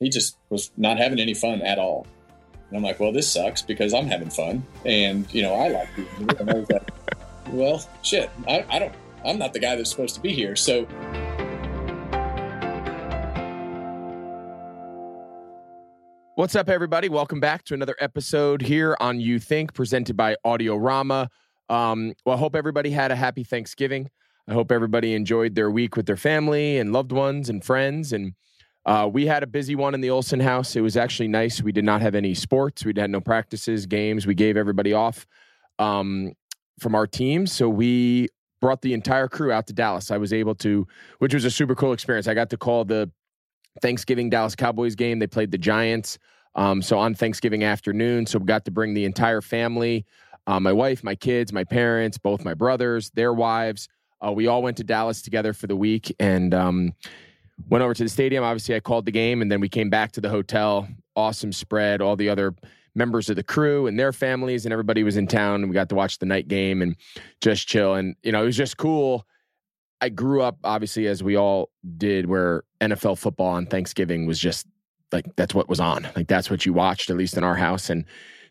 he just was not having any fun at all. And I'm like, well, this sucks because I'm having fun, and you know, I like here. And I was like, well, shit, I, I don't, I'm not the guy that's supposed to be here. So. What's up, everybody? Welcome back to another episode here on Youth Inc., presented by Audiorama. Um, well, I hope everybody had a happy Thanksgiving. I hope everybody enjoyed their week with their family and loved ones and friends. And uh, we had a busy one in the Olsen house. It was actually nice. We did not have any sports. We had no practices, games. We gave everybody off um, from our teams. So we brought the entire crew out to Dallas. I was able to, which was a super cool experience. I got to call the Thanksgiving Dallas Cowboys game. They played the Giants. Um, so on Thanksgiving afternoon, so we got to bring the entire family, uh, my wife, my kids, my parents, both my brothers, their wives. Uh, we all went to Dallas together for the week and um, went over to the stadium. Obviously, I called the game, and then we came back to the hotel. Awesome spread. All the other members of the crew and their families and everybody was in town, and we got to watch the night game and just chill. And you know, it was just cool I grew up obviously as we all did where NFL football on Thanksgiving was just like that's what was on. Like that's what you watched at least in our house and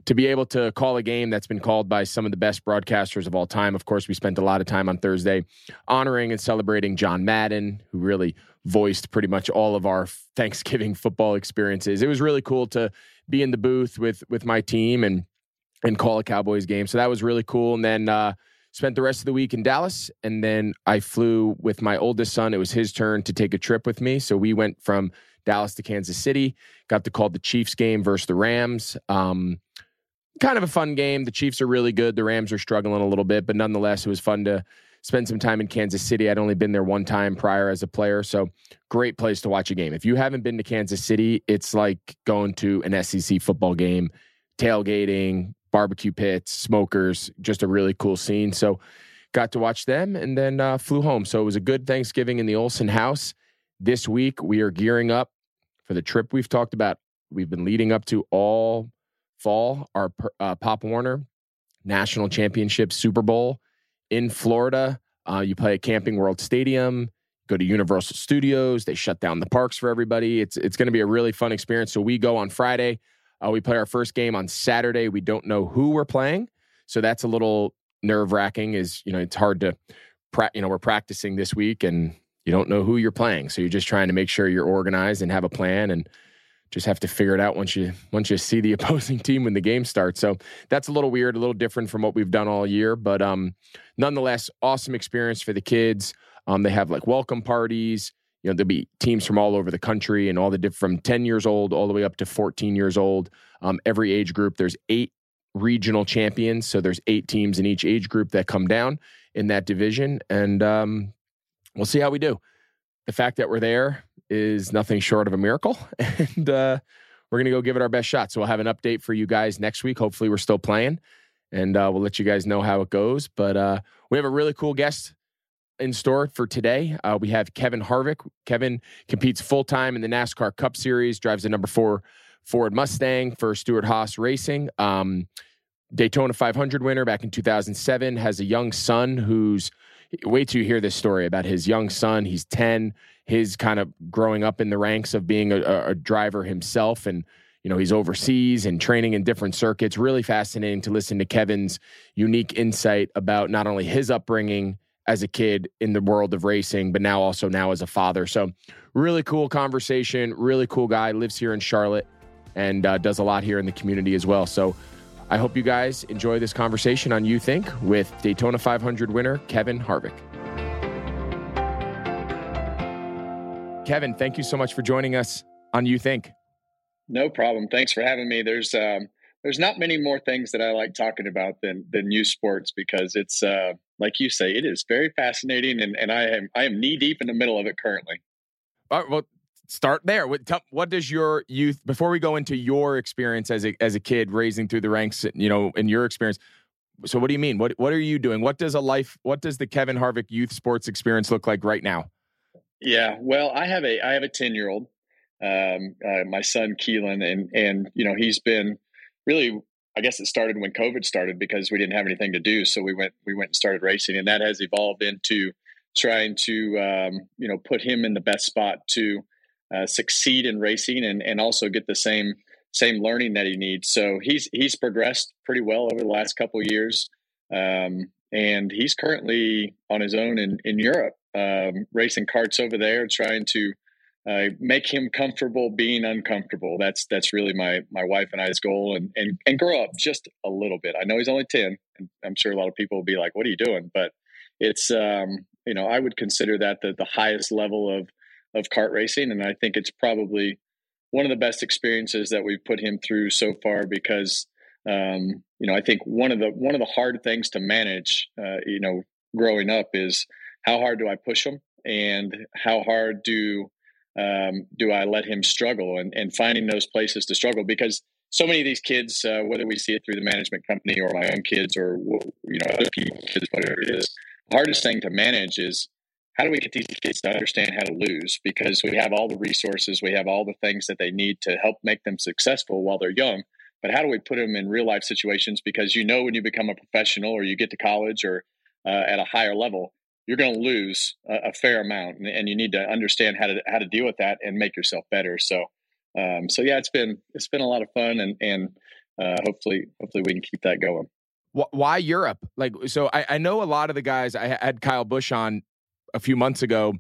to be able to call a game that's been called by some of the best broadcasters of all time. Of course, we spent a lot of time on Thursday honoring and celebrating John Madden, who really voiced pretty much all of our Thanksgiving football experiences. It was really cool to be in the booth with with my team and and call a Cowboys game. So that was really cool. And then uh, spent the rest of the week in Dallas. And then I flew with my oldest son. It was his turn to take a trip with me. So we went from Dallas to Kansas City, got to call the Chiefs game versus the Rams. Um, kind of a fun game. The Chiefs are really good. The Rams are struggling a little bit, but nonetheless, it was fun to spend some time in Kansas City. I'd only been there one time prior as a player. So great place to watch a game. If you haven't been to Kansas City, it's like going to an SEC football game, tailgating, barbecue pits, smokers, just a really cool scene. So got to watch them and then uh, flew home. So it was a good Thanksgiving in the Olsen house. This week we are gearing up for the trip we've talked about. We've been leading up to all fall our uh, Pop Warner National Championship Super Bowl in Florida. Uh, you play at Camping World Stadium. Go to Universal Studios. They shut down the parks for everybody. It's it's going to be a really fun experience. So we go on Friday. Uh, we play our first game on Saturday. We don't know who we're playing, so that's a little nerve wracking. Is you know it's hard to, pra- you know, we're practicing this week and you don't know who you're playing, so you're just trying to make sure you're organized and have a plan and just have to figure it out once you once you see the opposing team when the game starts. So that's a little weird, a little different from what we've done all year, but um, nonetheless, awesome experience for the kids. Um, they have like welcome parties you know, there'll be teams from all over the country and all the different from 10 years old all the way up to 14 years old. Um, every age group, there's eight regional champions. So there's eight teams in each age group that come down in that division. And um, we'll see how we do. The fact that we're there is nothing short of a miracle. And uh, we're going to go give it our best shot. So we'll have an update for you guys next week. Hopefully, we're still playing. And uh, we'll let you guys know how it goes. But uh, we have a really cool guest in store for today. Uh, we have Kevin Harvick. Kevin competes full time in the NASCAR Cup Series, drives the number four Ford Mustang for Stewart-Haas Racing. Um, Daytona 500 winner back in 2007. Has a young son who's wait you hear this story about his young son. He's 10. His kind of growing up in the ranks of being a, a driver himself and you know he's overseas and training in different circuits really fascinating to listen to kevin's unique insight about not only his upbringing as a kid in the world of racing, but now also now as a father. So, really cool conversation. Really cool guy. Lives here in Charlotte and uh, does a lot here in the community as well. So, I hope you guys enjoy this conversation on Youth Inc. with Daytona 500 winner Kevin Harvick. Kevin, thank you so much for joining us on You Think. No problem. Thanks for having me. There's um, there's not many more things that I like talking about than than youth sports because it's uh, like you say, it is very fascinating, and, and I am I am knee deep in the middle of it currently. All right, well, start there. What, what does your youth before we go into your experience as a as a kid raising through the ranks? You know, in your experience. So, what do you mean? What what are you doing? What does a life? What does the Kevin Harvick youth sports experience look like right now? Yeah, well, I have a I have a ten year old, um, uh, my son Keelan, and and you know he's been really I guess it started when COVID started because we didn't have anything to do. So we went we went and started racing, and that has evolved into trying to um, you know put him in the best spot to uh, succeed in racing and and also get the same same learning that he needs. So he's he's progressed pretty well over the last couple years, um, and he's currently on his own in in Europe, um, racing karts over there, trying to uh, make him comfortable being uncomfortable. That's that's really my my wife and I's goal, and and and grow up just a little bit. I know he's only ten, and I'm sure a lot of people will be like, "What are you doing?" But it's um, you know I would consider that the the highest level of of kart racing, and I think it's probably one of the best experiences that we've put him through so far because um, you know I think one of the one of the hard things to manage, uh, you know, growing up is how hard do I push him, and how hard do um, do I let him struggle and, and finding those places to struggle because so many of these kids, uh, whether we see it through the management company or my own kids or you know other people's kids, whatever it is, the hardest thing to manage is how do we get these kids to understand how to lose? Because we have all the resources, we have all the things that they need to help make them successful while they're young. But how do we put them in real life situations? Because you know when you become a professional or you get to college or uh, at a higher level, you're going to lose a, a fair amount, and, and, you need to understand how to how to deal with that and make yourself better. So, um, so yeah, it's been it's been a lot of fun, and and uh, hopefully hopefully we can keep that going. Why Europe? Like, so I, I know a lot of the guys. I had Kyle Busch on a few months ago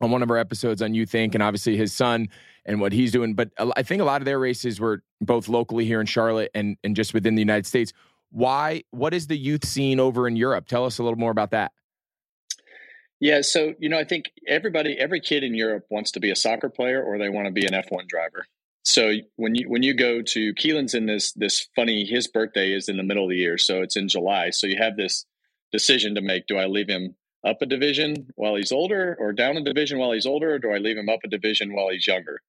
on one of our episodes on Youth Inc., and obviously his son and what he's doing. But I think a lot of their races were both locally here in Charlotte and and just within the United States. Why? What is the youth scene over in Europe? Tell us a little more about that. Yeah, so you know, I think everybody, every kid in Europe wants to be a soccer player or they want to be an F1 driver. So when you when you go to Keelan's in this this funny, his birthday is in the middle of the year, so it's in July. So you have this decision to make: Do I leave him up a division while he's older, or down a division while he's older, or do I leave him up a division while he's younger?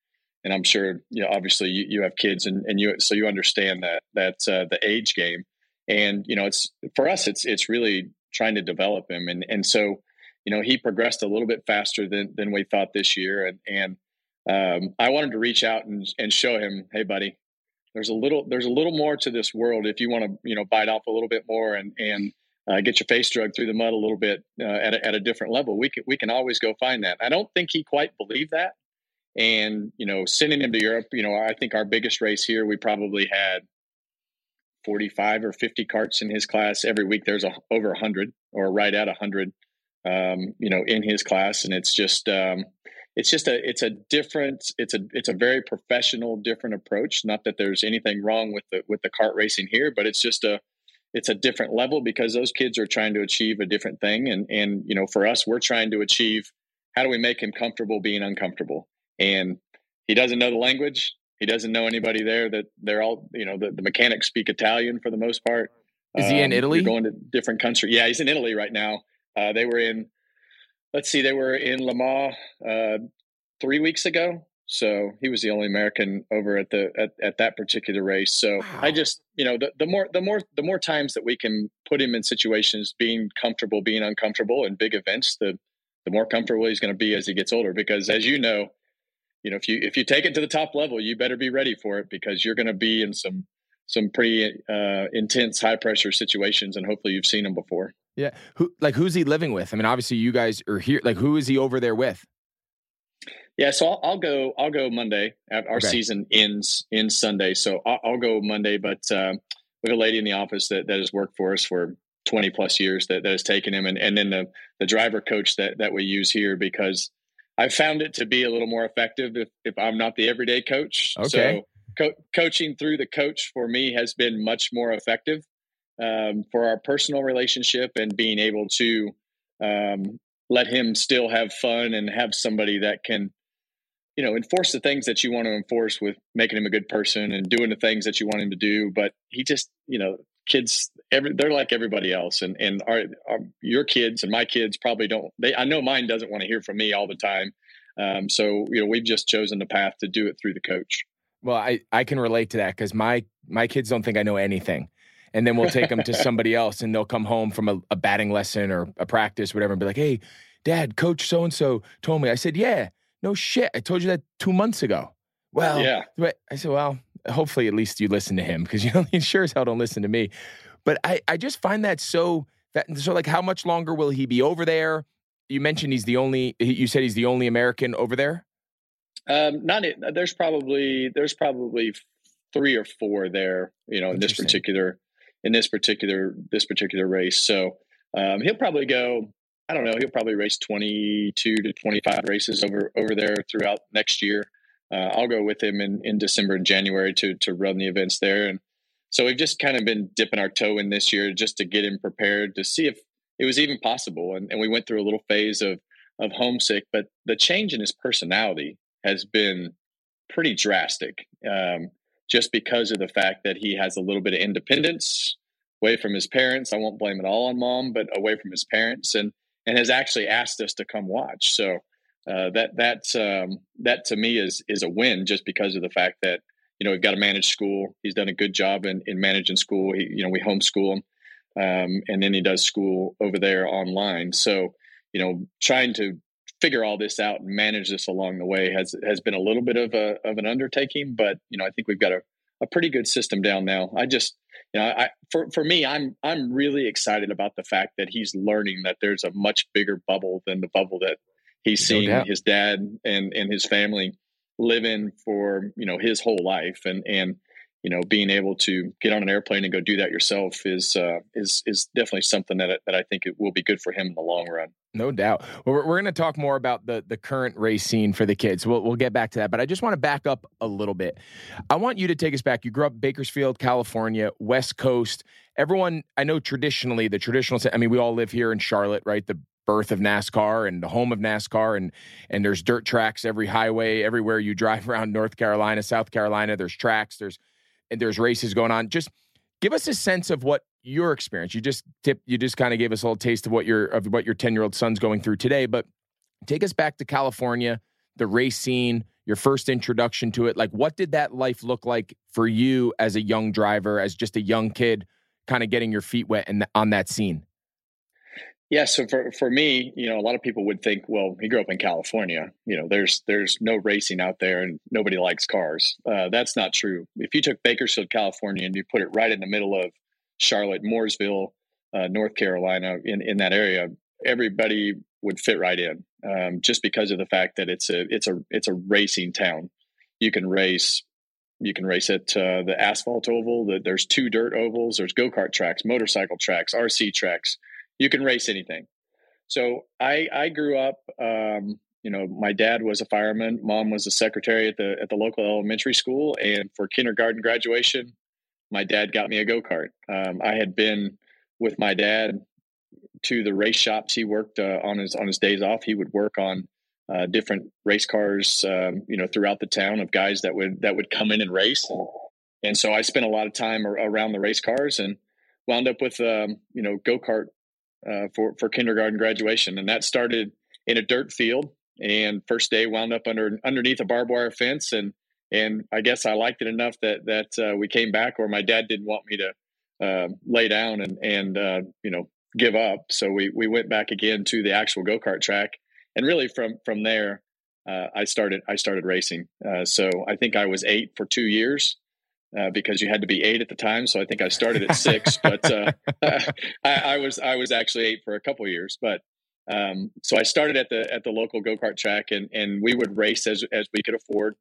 And I'm sure, you know, obviously you, you have kids, and, and you so you understand that that's uh, the age game. And you know, it's for us, it's it's really trying to develop him, and and so you know, he progressed a little bit faster than than we thought this year, and and um, I wanted to reach out and and show him, hey, buddy, there's a little there's a little more to this world if you want to you know bite off a little bit more and and uh, get your face drugged through the mud a little bit uh, at a, at a different level. We can we can always go find that. I don't think he quite believed that, and you know, sending him to Europe, you know, I think our biggest race here we probably had 45 or 50 karts in his class every week. There's a, over 100 or right at 100 um, you know, in his class, and it's just um, it's just a it's a different it's a it's a very professional different approach. Not that there's anything wrong with the with the kart racing here, but it's just a it's a different level because those kids are trying to achieve a different thing, and and you know, for us, we're trying to achieve how do we make him comfortable being uncomfortable, and he doesn't know the language. He doesn't know anybody there. That they're all, you know, the, the mechanics speak Italian for the most part. Is he in um, Italy? Going to different country. Yeah, he's in Italy right now. Uh, they were in, let's see, they were in Le Mans uh, three weeks ago. So he was the only American over at the at, at that particular race. So wow. I just, you know, the, the more the more the more times that we can put him in situations being comfortable, being uncomfortable in big events, the the more comfortable he's going to be as he gets older. Because as you know, you know, if you if you take it to the top level, you better be ready for it because you're going to be in some some pretty uh, intense, high pressure situations, and hopefully you've seen them before. Yeah. Who like who's he living with? I mean, obviously you guys are here. Like, who is he over there with? Yeah, so I'll, I'll go. I'll go Monday. Our okay. season ends in Sunday, so I'll, I'll go Monday. But uh, we have a lady in the office that, that has worked for us for twenty plus years that, that has taken him, and, and then the the driver coach that that we use here because I found it to be a little more effective if, if I'm not the everyday coach. Okay. So co- coaching through the coach for me has been much more effective um, for our personal relationship and being able to um, let him still have fun and have somebody that can you know enforce the things that you want to enforce with making him a good person and doing the things that you want him to do but he just you know kids every, they're like everybody else and and our, our, your kids and my kids probably don't they i know mine doesn't want to hear from me all the time. Um, so you know we've just chosen the path to do it through the coach. Well i i can relate to that because my my kids don't think i know anything. And then we'll take them to somebody else and they'll come home from a, a batting lesson or a practice, whatever, and be like, hey, dad, coach so and so told me. I said, yeah, no shit. I told you that two months ago. Well, yeah. I said, well, hopefully at least you listen to him because you know, he sure as hell don't listen to me. But I, I just find that so that so like how much longer will he be over there? You mentioned he's the only you said he's the only American over there? Um, not there's probably there's probably three or four there. You know, in this particular in this particular this particular race. So um, he'll probably go. I don't know. He'll probably race 22 to 25 races over over there throughout next year. Uh, I'll go with him in, in December and January to to run the events there. And so we've just kind of been dipping our toe in this year just to get him prepared to see if it was even possible. And, and we went through a little phase of of homesick, but the change in his personality has been pretty drastic. Um, just because of the fact that he has a little bit of independence away from his parents. I won't blame it all on mom, but away from his parents, and and has actually asked us to come watch. So uh, that that's um, that to me is is a win, just because of the fact that you know we've got to manage school. He's done a good job in, in managing school. He, you know, we homeschool him, um, and then he does school over there online. So you know, trying to figure all this out and manage this along the way has has been a little bit of a of an undertaking, but you know, I think we've got a, a pretty good system down now. I just you know, I for for me, I'm I'm really excited about the fact that he's learning that there's a much bigger bubble than the bubble that he's seen no his dad and and his family live in for you know his whole life, and and you know being able to get on an airplane and go do that yourself is uh, is is definitely something that that I think it will be good for him in the long run. No doubt. Well, we're, we're going to talk more about the the current race scene for the kids. We'll we'll get back to that, but I just want to back up a little bit. I want you to take us back. You grew up Bakersfield, California, West Coast. Everyone, I know traditionally the traditional. I mean, we all live here in Charlotte, right? The birth of NASCAR and the home of NASCAR, and and there's dirt tracks every highway, everywhere you drive around North Carolina, South Carolina. There's tracks. There's and there's races going on. Just give us a sense of what your experience. You just tip, you just kind of gave us a little taste of what your of what your 10-year-old son's going through today, but take us back to California, the race scene, your first introduction to it. Like what did that life look like for you as a young driver, as just a young kid kind of getting your feet wet and on that scene? Yeah, so for for me, you know, a lot of people would think, well, he grew up in California. You know, there's there's no racing out there, and nobody likes cars. Uh, that's not true. If you took Bakersfield, California, and you put it right in the middle of Charlotte, Mooresville, uh, North Carolina, in in that area, everybody would fit right in, um, just because of the fact that it's a it's a it's a racing town. You can race. You can race at uh, the asphalt oval. The, there's two dirt ovals. There's go kart tracks, motorcycle tracks, RC tracks you can race anything. So I I grew up. Um, you know, my dad was a fireman. Mom was a secretary at the at the local elementary school, and for kindergarten graduation, my dad got me a go kart. Um, I had been with my dad to the race shops. He worked uh, on his on his days off. He would work on uh, different race cars, um, you know, throughout the town of guys that would that would come in and race. And, and so I spent a lot of time around the race cars and wound up with um, you know go kart uh, for for kindergarten graduation, and that started in a dirt field. And first day wound up under underneath a barbed wire fence, and and I guess I liked it enough that that uh, we came back, or my dad didn't want me to uh, lay down and and uh, you know give up. So we we went back again to the actual go kart track, and really from from there, uh, I started I started racing. Uh, so I think I was eight for two years, uh, because you had to be eight at the time. So I think I started at six, but uh, I, I, was I was actually eight for a couple years. But um, so I started at the at the local go kart track, and and we would race as as we could afford.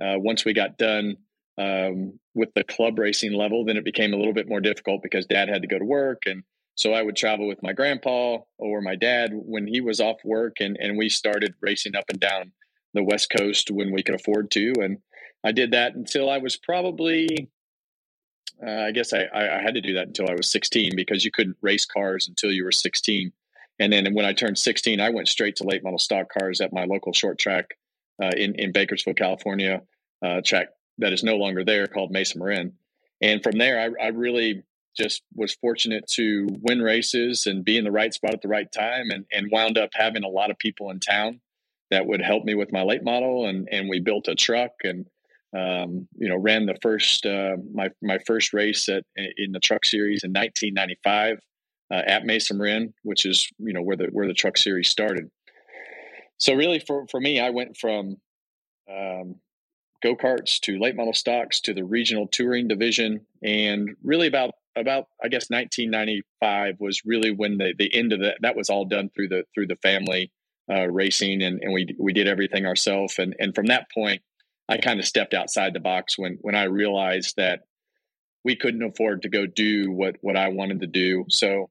Uh, once we got done um, with the club racing level, then it became a little bit more difficult because Dad had to go to work, and so I would travel with my grandpa or my dad when he was off work, and and we started racing up and down the West Coast when we could afford to, and I did that until I was probably, uh, I guess I, I, had to do that until I was 16 because you couldn't race cars until you were 16. And then when I turned 16, I went straight to late model stock cars at my local short track uh, in, in Bakersfield, California, uh, track that is no longer there called Mesa Marin. And from there, I, I really just was fortunate to win races and be in the right spot at the right time and, and wound up having a lot of people in town that would help me with my late model and and we built a truck and um, you know, ran the first uh, my my first race at in the Truck Series in 1995 uh, at Mesa Marin, which is you know where the where the Truck Series started. So really, for for me, I went from um, go karts to late model stocks to the regional touring division, and really about about I guess 1995 was really when the the end of that that was all done through the through the family uh, racing, and, and we we did everything ourselves. And and from that point, I kind of stepped outside the box when when I realized that we couldn't afford to go do what what I wanted to do. So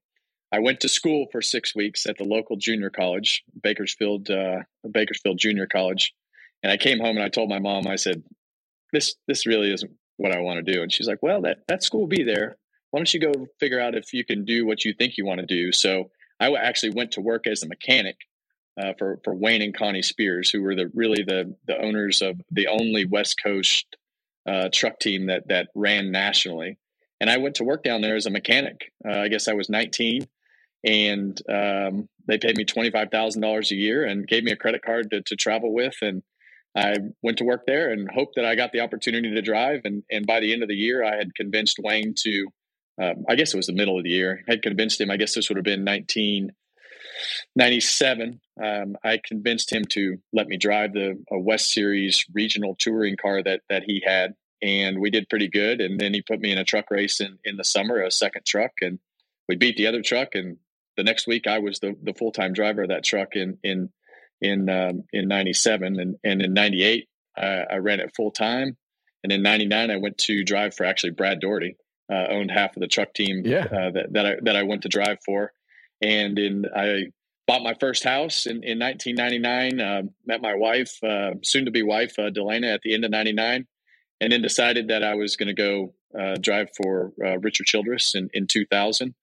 I went to school for six weeks at the local junior college, Bakersfield uh, Bakersfield Junior College, and I came home and I told my mom, I said, "This this really isn't what I want to do." And she's like, "Well, that that school will be there. Why don't you go figure out if you can do what you think you want to do?" So I actually went to work as a mechanic uh, for for Wayne and Connie Spears, who were the really the the owners of the only West Coast uh, truck team that that ran nationally. And I went to work down there as a mechanic. Uh, I guess I was 19, and um, they paid me twenty five thousand dollars a year and gave me a credit card to, to travel with. And I went to work there and hoped that I got the opportunity to drive. And and by the end of the year, I had convinced Wayne to. Um, I guess it was the middle of the year. I had convinced him. I guess this would have been 19- 97, um, I convinced him to let me drive the West Series regional touring car that that he had, and we did pretty good. And then he put me in a truck race in in the summer, a second truck, and we beat the other truck. And the next week, I was the the full time driver of that truck in in in um, in '97, and and in '98, uh, I ran it full time. And in '99, I went to drive for actually Brad Daugherty, uh, owned half of the truck team yeah. uh, that that I that I went to drive for and I bought my first house in, in 1999. Uh, met my wife, uh, soon to be wife, uh, Delana, at the end of '99, and then decided that I was going to go uh, drive for uh, Richard Childress in, in 2000.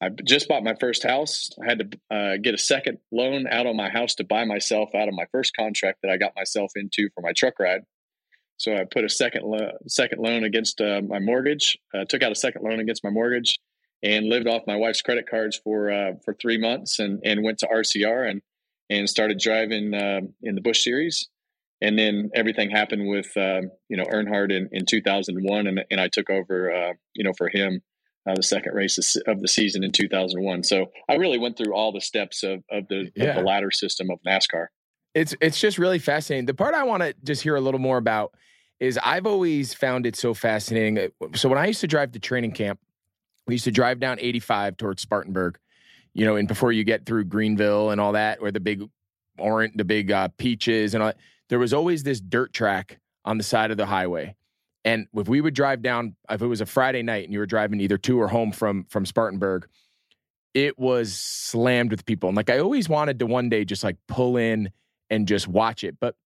I just bought my first house. I had to uh, get a second loan out on my house to buy myself out of my first contract that I got myself into for my truck ride. So I put a second lo- second loan against my mortgage. took out a second loan against my mortgage and lived off my wife's credit cards for uh, for three months, and and went to RCR and and started driving uh, in the Busch Series, and then everything happened with uh, you know Earnhardt in, in 2001, and and I took over uh, you know for him uh, the second race of the season in 2001. So I really went through all the steps of of the, yeah. of the ladder system of NASCAR. It's it's just really fascinating. The part I want to just hear a little more about is I've always found it so fascinating. So when I used to drive to training camp we used to drive down 85 towards Spartanburg, you know, and before you get through Greenville and all that, where the big orange, the big uh, peaches and all that, there was always this dirt track on the side of the highway. And if we would drive down, if it was a Friday night and you were driving either to or home from from Spartanburg, it was slammed with people. And like I always wanted to one day just like pull in and just watch it. But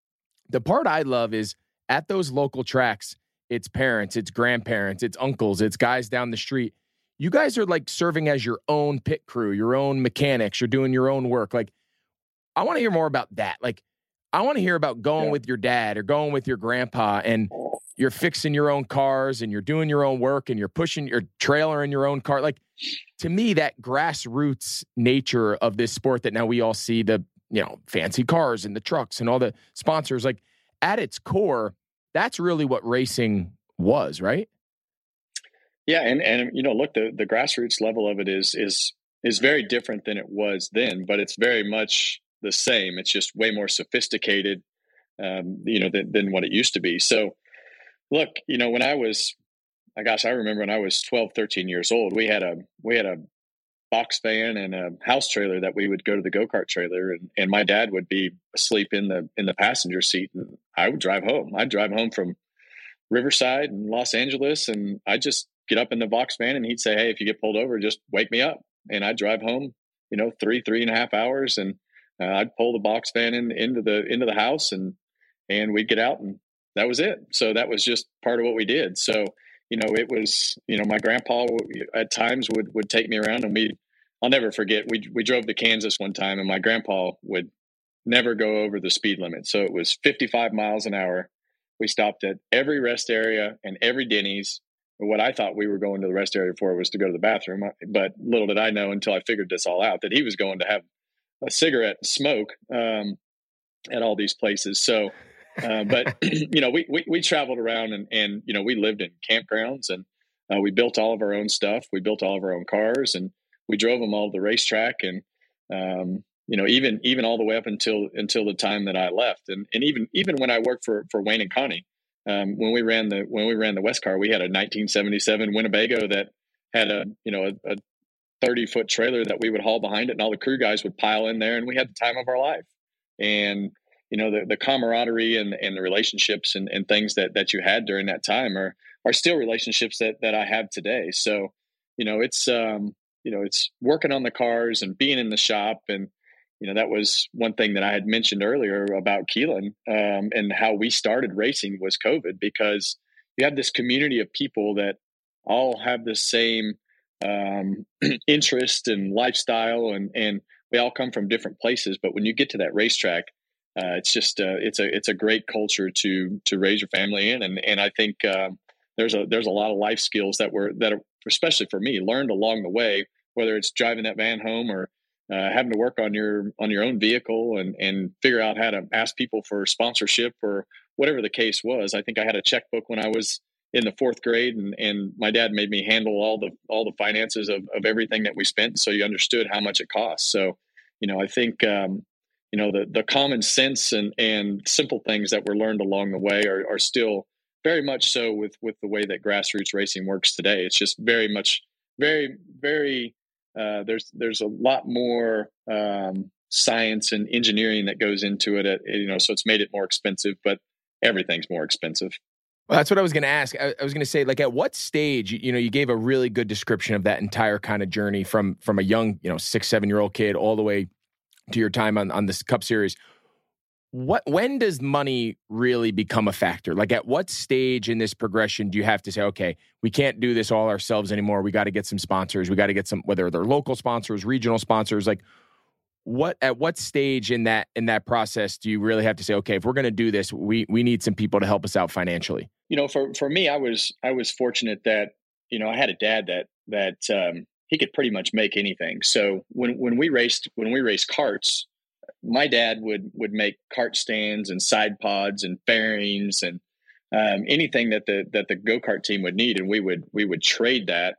the part I love is at those local tracks, it's parents, it's grandparents, it's uncles, it's guys down the street you guys are like serving as your own pit crew, your own mechanics, you're doing your own work. Like, I want to hear more about that. Like, I want to hear about going yeah. with your dad or going with your grandpa and you're fixing your own cars and you're doing your own work and you're pushing your trailer in your own car. Like, to me, that grassroots nature of this sport that now we all see the, you know, fancy cars and the trucks and all the sponsors, like, at its core, that's really what racing was, right? Yeah, and and you know, look, the the grassroots level of it is is is very different than it was then, but it's very much the same. It's just way more sophisticated, um, you know, than, than what it used to be. So, look, you know, when I was, I gosh, I remember when I was 12, 13 years old, we had a we had a box van and a house trailer that we would go to the go kart trailer, and and my dad would be asleep in the in the passenger seat, and I would drive home. I'd drive home from Riverside and Los Angeles, and I just get up in the box van and he'd say, Hey, if you get pulled over, just wake me up. And I'd drive home, you know, three, three and a half hours. And uh, I'd pull the box van in, into the, into the house and, and we'd get out and that was it. So that was just part of what we did. So, you know, it was, you know, my grandpa at times would, would take me around and we, I'll never forget. We, we drove to Kansas one time and my grandpa would never go over the speed limit. So it was 55 miles an hour. We stopped at every rest area and every Denny's what I thought we were going to the rest area for was to go to the bathroom. But little did I know until I figured this all out that he was going to have a cigarette smoke um, at all these places. So, uh, but you know, we, we, we traveled around and and you know we lived in campgrounds and uh, we built all of our own stuff. We built all of our own cars and we drove them all to the racetrack and um, you know even even all the way up until until the time that I left and and even even when I worked for for Wayne and Connie um, when we ran the when we ran the West car, we had a 1977 Winnebago that had a you know a, a 30 foot trailer that we would haul behind it, and all the crew guys would pile in there, and we had the time of our life. and you know the, the camaraderie and, and the relationships and, and things that that you had during that time are are still relationships that that I have today. So you know it's um, you know it's working on the cars and being in the shop and you know that was one thing that I had mentioned earlier about Keelan um, and how we started racing was COVID because you have this community of people that all have the same um, interest and lifestyle and and we all come from different places. But when you get to that racetrack uh, it's just uh, it's a it's a great culture to to raise your family in. And and I think um, there's a there's a lot of life skills that were that are, especially for me learned along the way whether it's driving that van home or uh, having to work on your on your own vehicle and and figure out how to ask people for sponsorship or whatever the case was. I think I had a checkbook when I was in the fourth grade, and and my dad made me handle all the all the finances of of everything that we spent, so you understood how much it cost. So, you know, I think. Um, you know the the common sense and and simple things that were learned along the way are, are still very much so with with the way that grassroots racing works today. It's just very much very very uh, there's there's a lot more um, science and engineering that goes into it. At, you know, so it's made it more expensive, but everything's more expensive. Well, that's what I was going to ask. I, I was going to say, like, at what stage, you know, you gave a really good description of that entire kind of journey from from a young, you know, six seven year old kid all the way to your time on on this Cup Series what when does money really become a factor? Like at what stage in this progression do you have to say okay we can't do this all ourselves anymore. We got to get some sponsors. We got to get some whether they're local sponsors regional sponsors like what at what stage in that in that process do you really have to say okay if we're going to do this we we need some people to help us out financially you know for for me i was i was fortunate that you know i had a dad that that um he could pretty much make anything. So when when we raced when we raced karts my dad would would make kart stands and side pods and fairings and um, anything that the that the go kart team would need, and we would we would trade that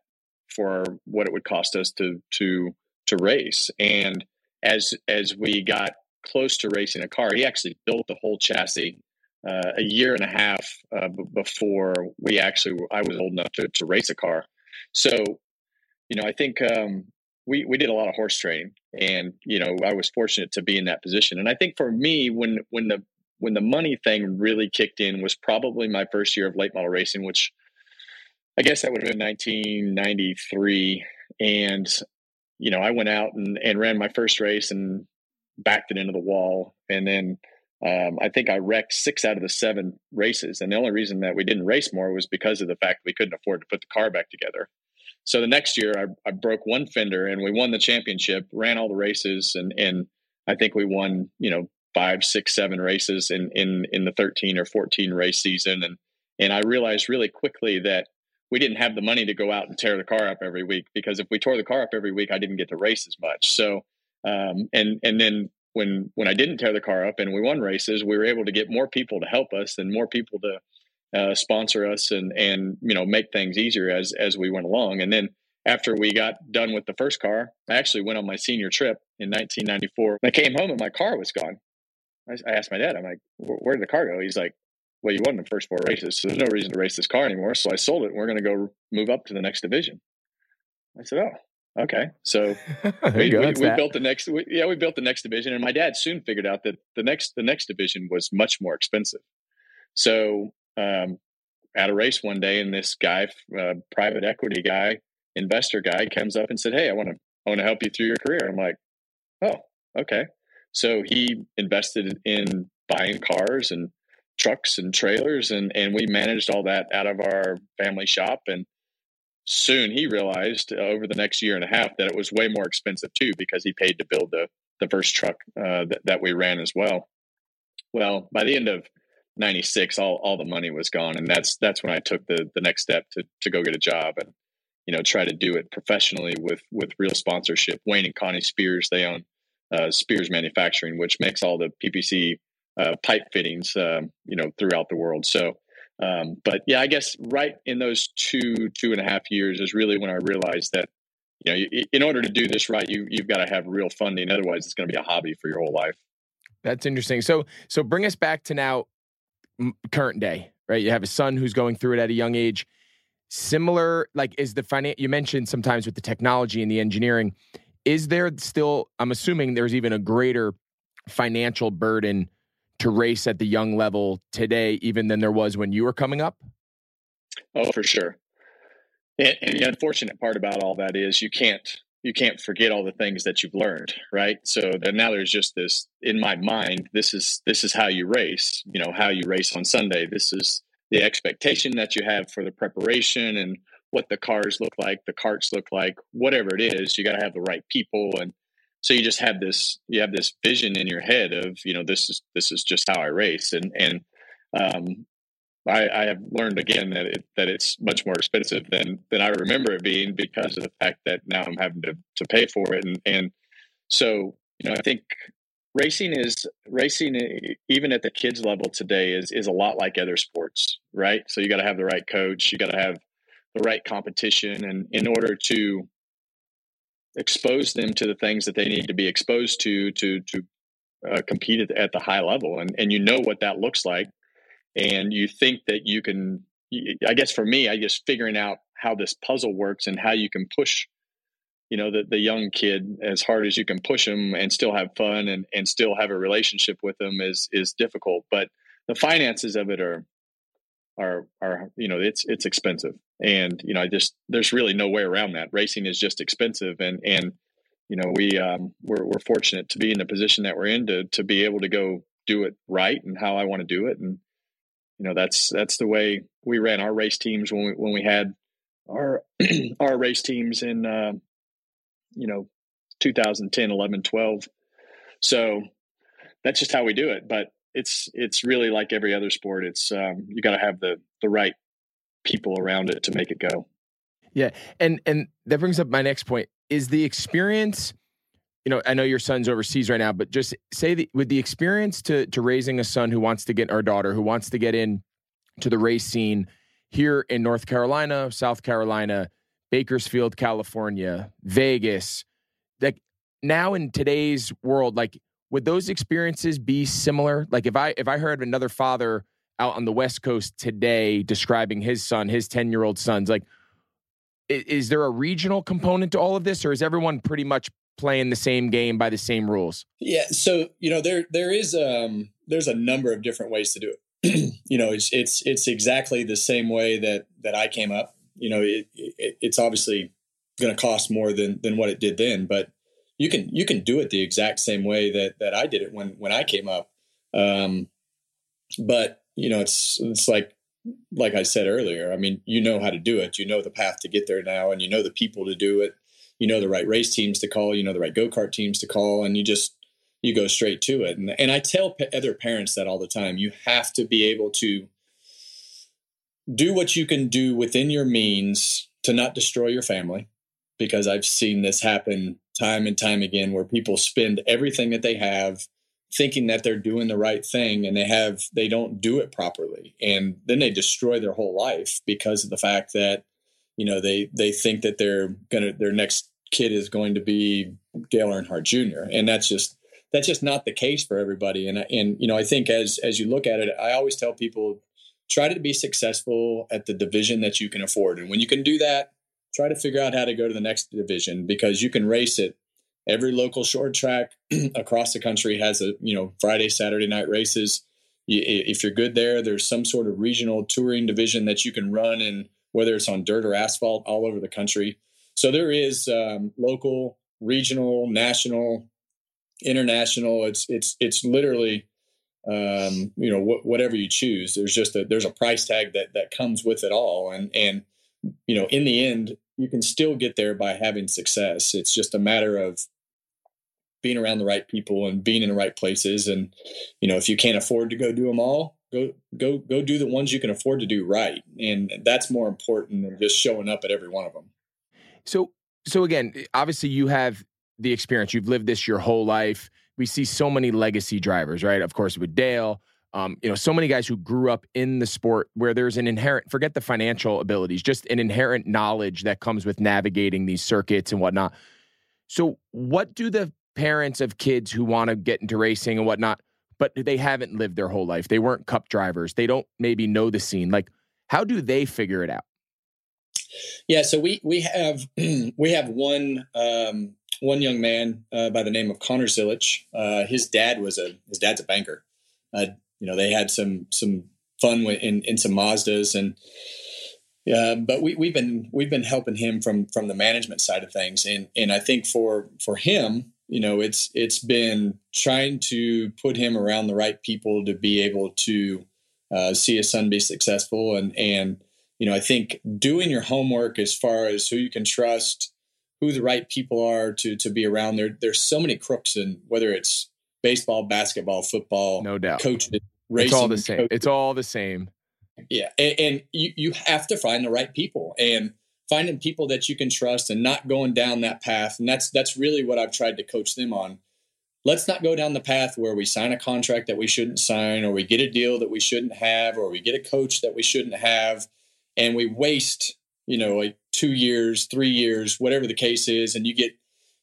for what it would cost us to to to race. And as as we got close to racing a car, he actually built the whole chassis uh, a year and a half uh, b- before we actually I was old enough to to race a car. So, you know, I think um, we we did a lot of horse training, and you know I was fortunate to be in that position. And I think for me, when when the when the money thing really kicked in was probably my first year of late model racing, which I guess that would have been 1993. And you know I went out and, and ran my first race and backed it into the wall, and then. Um, I think I wrecked six out of the seven races, and the only reason that we didn't race more was because of the fact we couldn't afford to put the car back together. So the next year, I, I broke one fender and we won the championship, ran all the races, and and I think we won, you know, five, six, seven races in in in the thirteen or fourteen race season, and and I realized really quickly that we didn't have the money to go out and tear the car up every week because if we tore the car up every week, I didn't get to race as much. So, um, and and then when when I didn't tear the car up and we won races, we were able to get more people to help us and more people to uh, sponsor us and and you know make things easier as as we went along. And then after we got done with the first car, I actually went on my senior trip in 1994. I came home and my car was gone. I, I asked my dad, I'm like, where did the car go? He's like, well, you won the first four races, so there's no reason to race this car anymore. So I sold it. And we're going to go move up to the next division. I said, oh, okay. So we, we, we built the next, we, yeah, we built the next division, and my dad soon figured out that the next the next division was much more expensive. So um, at a race one day, and this guy, uh, private equity guy, investor guy, comes up and said, "Hey, I want to I want to help you through your career." I'm like, "Oh, okay." So he invested in buying cars and trucks and trailers, and and we managed all that out of our family shop. And soon he realized uh, over the next year and a half that it was way more expensive too because he paid to build the the first truck uh, that, that we ran as well. Well, by the end of 96 all, all the money was gone and that's that's when i took the the next step to to go get a job and you know try to do it professionally with with real sponsorship. Wayne and connie spears they own uh, spears manufacturing which makes all the PVC uh, pipe fittings um, you know throughout the world. So um, but yeah i guess right in those two two and a half years is really when i realized that you know in order to do this right you you've got to have real funding otherwise it's going to be a hobby for your whole life. That's interesting. So so bring us back to now current day, right? You have a son who's going through it at a young age. Similar, like, is the finance you mentioned sometimes with the technology and the engineering, is there still, I'm assuming there's even a greater financial burden to race at the young level today, even than there was when you were coming up? Oh, for sure. And, and the unfortunate part about all that is you can't you can't forget all the things that you've learned, right? So now there's just this in my mind. This is this is how you race. You know how you race on Sunday. This is the expectation that you have for the preparation and what the cars look like, the carts look like, whatever it is. You got to have the right people and so you just have this you have this vision in your head of you know this is this is just how I race and and um, I, I, have learned again that it, that it's much more expensive than than I remember it being because of the fact that now I'm having to to pay for it. And and so you know I think racing is racing even at the kids level today is is a lot like other sports right? So you got to have the right coach you got to have the right competition and in order to expose them to the things that they need to be exposed to to to uh, compete at, at the high level. And and you know what that looks like and you think that you can i guess for me i guess figuring out how this puzzle works and how you can push you know the, the young kid as hard as you can push them and still have fun and, and still have a relationship with them is is difficult but the finances of it are are are you know it's it's expensive. And you know i just there's really no way around that. Racing is just expensive and and you know we um we're, we're fortunate to be in the position that we're in to to be able to go do it right and how i want to do it and you know that's that's the way we ran our race teams when we when we had our our race teams in uh, you know 2010 11 12 so that's just how we do it but it's it's really like every other sport. It's um, you got to have the the right people around it to make it go. Yeah, and and that brings up my next point: is the experience. You know, I know your son's overseas right now, but just say that with the experience to to raising a son who wants to get our daughter who wants to get in to the race scene here in North Carolina, South Carolina, Bakersfield, California, Vegas. Like now in today's world, like would those experiences be similar? Like if I if I heard another father out on the West Coast today describing his son, his 10-year-old son's like is, is there a regional component to all of this or is everyone pretty much playing the same game by the same rules? Yeah, so you know there there is um there's a number of different ways to do it. you know, it's it's it's exactly the same way that that I came up. You know, it, it it's obviously going to cost more than than what it did then, but you can you can do it the exact same way that that I did it when when I came up. Um, but you know, it's it's like like I said earlier. I mean, you know how to do it. You know the path to get there now, and you know the people to do it. You know the right race teams to call. You know the right go kart teams to call, and you just you go straight to it. And and I tell p- other parents that all the time. You have to be able to do what you can do within your means to not destroy your family because I've seen this happen time and time again where people spend everything that they have thinking that they're doing the right thing and they have they don't do it properly and then they destroy their whole life because of the fact that you know they they think that they're gonna their next kid is going to be Dale Earnhardt Jr. and that's just that's just not the case for everybody and and you know I think as as you look at it I always tell people try to be successful at the division that you can afford and when you can do that try to figure out how to go to the next division because you can race it. Every local short track across the country has a you know Friday, Saturday night races. If you're good there, there's some sort of regional touring division that you can run, and whether it's on dirt or asphalt, all over the country. So there is um, local, regional, national, international. It's it's it's literally um, you know wh- whatever you choose. There's just a there's a price tag that that comes with it all, and and you know, in the end, you can still get there by having success. It's just a matter of being around the right people and being in the right places. And, you know, if you can't afford to go do them all, go, go, go do the ones you can afford to do right. And that's more important than just showing up at every one of them. So, so again, obviously you have the experience. You've lived this your whole life. We see so many legacy drivers, right? Of course, with Dale, um, you know, so many guys who grew up in the sport where there's an inherent, forget the financial abilities, just an inherent knowledge that comes with navigating these circuits and whatnot. So, what do the parents of kids who want to get into racing and whatnot, but they haven't lived their whole life? They weren't cup drivers. They don't maybe know the scene. Like, how do they figure it out? Yeah, so we we have we have one um, one young man uh, by the name of Connor Zilisch. Uh, his dad was a his dad's a banker. Uh, you know, they had some some fun in in some Mazdas and. Yeah, but we, we've been we've been helping him from from the management side of things, and and I think for for him, you know, it's it's been trying to put him around the right people to be able to uh, see his son be successful, and and you know, I think doing your homework as far as who you can trust, who the right people are to to be around. There, there's so many crooks, and whether it's baseball, basketball, football, no doubt, coaches, racing, it's all the same. Coaches. It's all the same. Yeah, and, and you you have to find the right people, and finding people that you can trust, and not going down that path. And that's that's really what I've tried to coach them on. Let's not go down the path where we sign a contract that we shouldn't sign, or we get a deal that we shouldn't have, or we get a coach that we shouldn't have and we waste you know like two years three years whatever the case is and you get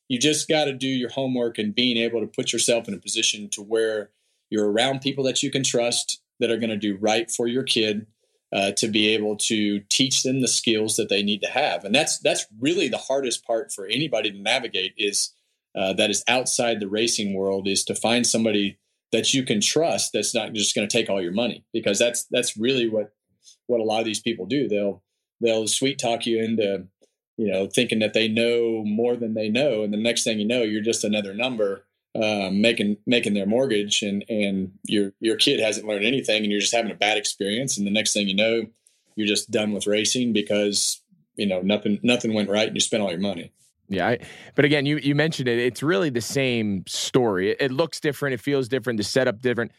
you just got to do your homework and being able to put yourself in a position to where you're around people that you can trust that are going to do right for your kid uh, to be able to teach them the skills that they need to have and that's that's really the hardest part for anybody to navigate is uh, that is outside the racing world is to find somebody that you can trust that's not just going to take all your money because that's that's really what what a lot of these people do. They'll they'll sweet talk you into you know thinking that they know more than they know, and the next thing you know, you're just another number um, making making their mortgage, and and your your kid hasn't learned anything, and you're just having a bad experience, and the next thing you know, you're just done with racing because you know nothing nothing went right, and you spent all your money. Yeah, I, but again, you you mentioned it. It's really the same story. It, it looks different. It feels different. The setup different.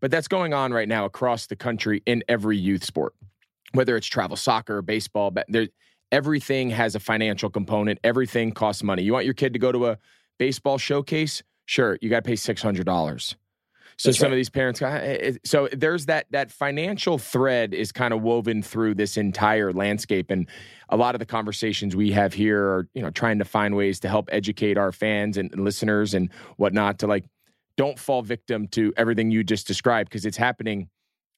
But that's going on right now across the country in every youth sport whether it's travel soccer, baseball, there, everything has a financial component. Everything costs money. You want your kid to go to a baseball showcase? Sure, you got to pay six hundred dollars. So That's some right. of these parents, so there's that that financial thread is kind of woven through this entire landscape, and a lot of the conversations we have here are you know trying to find ways to help educate our fans and listeners and whatnot to like don't fall victim to everything you just described because it's happening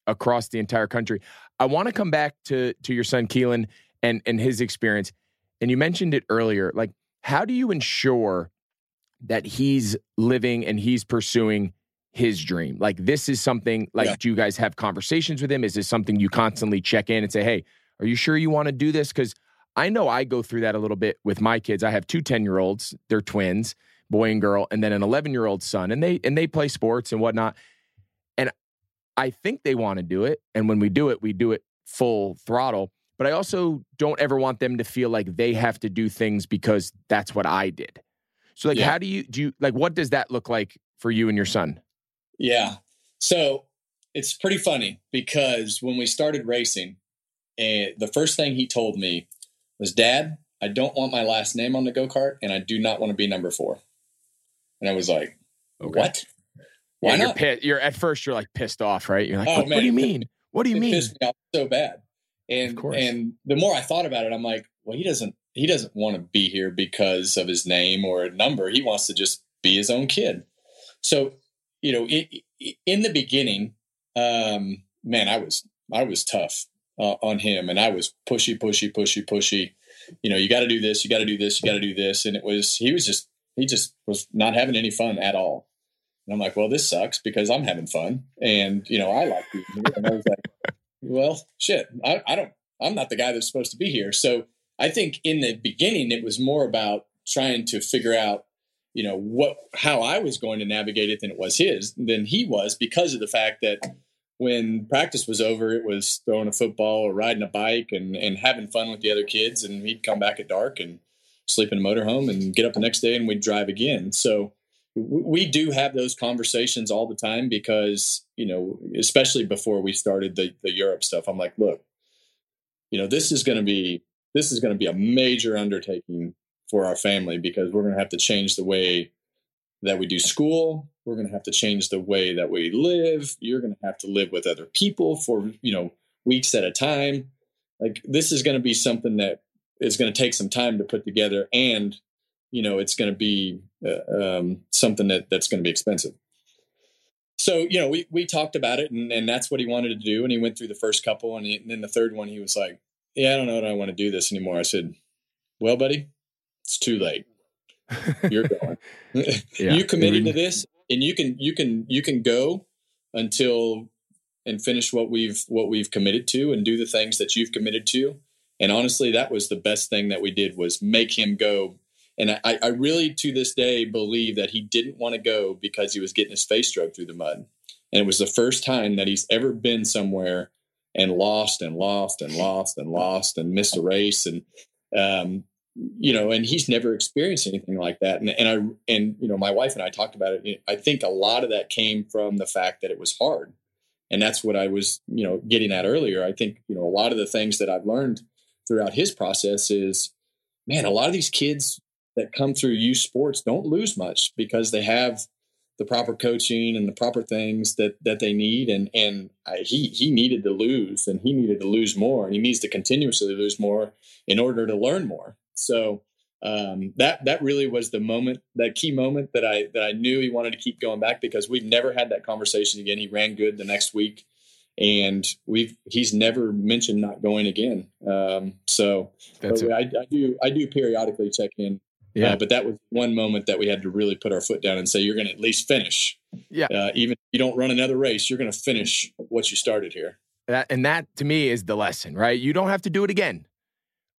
across the entire country. I want to come back to to your son Keelan and and his experience. And you mentioned it earlier. Like, how do you ensure that he's living and he's pursuing his dream? Like, this is something. Like, yeah. do you guys have conversations with him? Is this something you constantly check in and say, "Hey, are you sure you want to do this?" Because I know I go through that a little bit with my kids. I have two 10 year olds. They're twins, boy and girl, and then an 11 year old son, and they and they play sports and whatnot. And I think they want to do it. And when we do it, we do it full throttle. But I also don't ever want them to feel like they have to do things because that's what I did. So like yeah. how do you do you like what does that look like for you and your son? Yeah. So it's pretty funny because when we started racing, and the first thing he told me was, Dad, I don't want my last name on the go kart and I do not want to be number four. And I was like, okay. What? Why yeah, not? You're, pissed, you're at first you're like pissed off, right? You're like, oh, what, what do you mean? What do you it mean? Pissed me off so bad. And and the more I thought about it, I'm like, well, he doesn't he doesn't want to be here because of his name or a number. He wants to just be his own kid. So, you know, in the beginning, um, man, I was I was tough uh, on him, and I was pushy, pushy, pushy, pushy. You know, you got to do this, you got to do this, you got to do this, and it was he was just he just was not having any fun at all. And I'm like, well, this sucks because I'm having fun. And, you know, I like being here. And I was like, well, shit, I, I don't, I'm not the guy that's supposed to be here. So I think in the beginning, it was more about trying to figure out, you know, what, how I was going to navigate it than it was his, than he was because of the fact that when practice was over, it was throwing a football or riding a bike and, and having fun with the other kids. And he'd come back at dark and sleep in a motorhome and get up the next day and we'd drive again. So, we do have those conversations all the time because you know especially before we started the, the europe stuff i'm like look you know this is going to be this is going to be a major undertaking for our family because we're going to have to change the way that we do school. We're going to have to change the way that we live. You're going to have to live with other people for you know weeks at a time. Like this is going to be something that is going to take some time to put together and you know it's going to be uh, um, something that that's going to be expensive. So you know we we talked about it and, and that's what he wanted to do and he went through the first couple and, he, and then the third one he was like yeah I don't know that I want to do this anymore. I said well buddy it's too late. you're going. yeah. You committed to this, and you can you can you can go until and finish what we've what we've committed to, and do the things that you've committed to. And honestly, that was the best thing that we did was make him go. And I, I really, to this day, believe that he didn't want to go because he was getting his face drugged through the mud. And it was the first time that he's ever been somewhere and lost and lost and lost and lost and missed a race. And um, you know, and he's never experienced anything like that. And, and I, and, you know, my wife and I talked about it. I think a lot of that came from the fact that it was hard. And that's what I was, you know, getting at earlier. I think, you know, a lot of the things that I've learned throughout his process is, man, a lot of these kids that come through youth sports don't lose much because they have the proper coaching and the proper things that that they need and and I, he he needed to lose and he needed to lose more and he needs to continuously lose more in order to learn more so um, that that really was the moment, that key moment that I that I knew he wanted to keep going back because we've never had that conversation again. He ran good the next week, and we've he's never mentioned not going again. Um, so I, I, do I do periodically check in. Yeah, uh, but that was one moment that we had to really put our foot down and say you're going to at least finish. Yeah, uh, even if you don't run another race, you're going to finish what you started here. That, and that to me is the lesson, right? You don't have to do it again.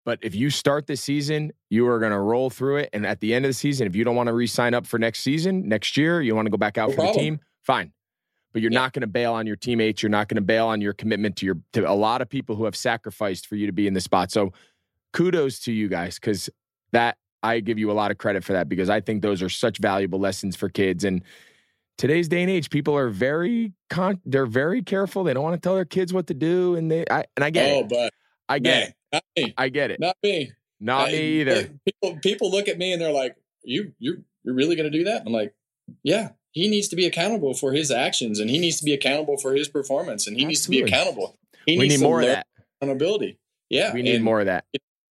But if you start the season, you are going to roll through it. And at the end of the season, if you don't want to re sign up for next season, next year, you want to go back out no for problem. the team, fine. But you're yeah. not going to bail on your teammates. You're not going to bail on your commitment to your to a lot of people who have sacrificed for you to be in the spot. So kudos to you guys because that I give you a lot of credit for that because I think those are such valuable lessons for kids. And today's day and age, people are very con- they're very careful. They don't want to tell their kids what to do, and they I, and I get oh, it. but I get man, it. Not me. I get it. Not me. Not I, me either. People people look at me and they're like, "You you you're really going to do that?" I'm like, "Yeah." He needs to be accountable for his actions, and he needs to be accountable for his performance, and he Absolutely. needs to be accountable. He we need more of that accountability. Yeah, we need and more of that.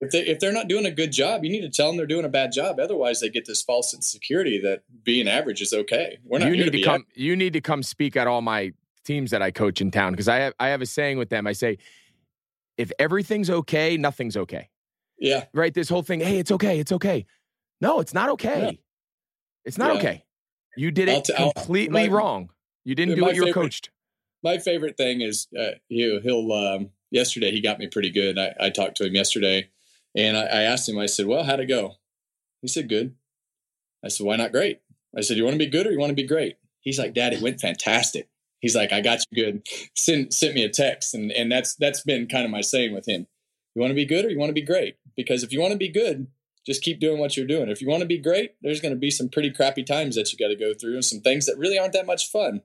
If they if they're not doing a good job, you need to tell them they're doing a bad job. Otherwise, they get this false insecurity that being average is okay. We're not. You need to, to come. Average. You need to come speak at all my teams that I coach in town because I have I have a saying with them. I say, if everything's okay, nothing's okay. Yeah. Right. This whole thing, hey, it's okay. It's okay. No, it's not okay. Yeah. It's not yeah. okay. You did it t- completely my, wrong. You didn't do what you were coached. My favorite thing is uh, he, he'll, um, yesterday he got me pretty good. I, I talked to him yesterday and I, I, asked him, I said, well, how'd it go? He said, good. I said, why not great? I said, you want to be good or you want to be great? He's like, dad, it went fantastic. He's like, I got you good. Send, sent me a text. And, and that's, that's been kind of my saying with him you want to be good or you want to be great? Because if you want to be good, just keep doing what you're doing. If you want to be great, there's going to be some pretty crappy times that you got to go through and some things that really aren't that much fun.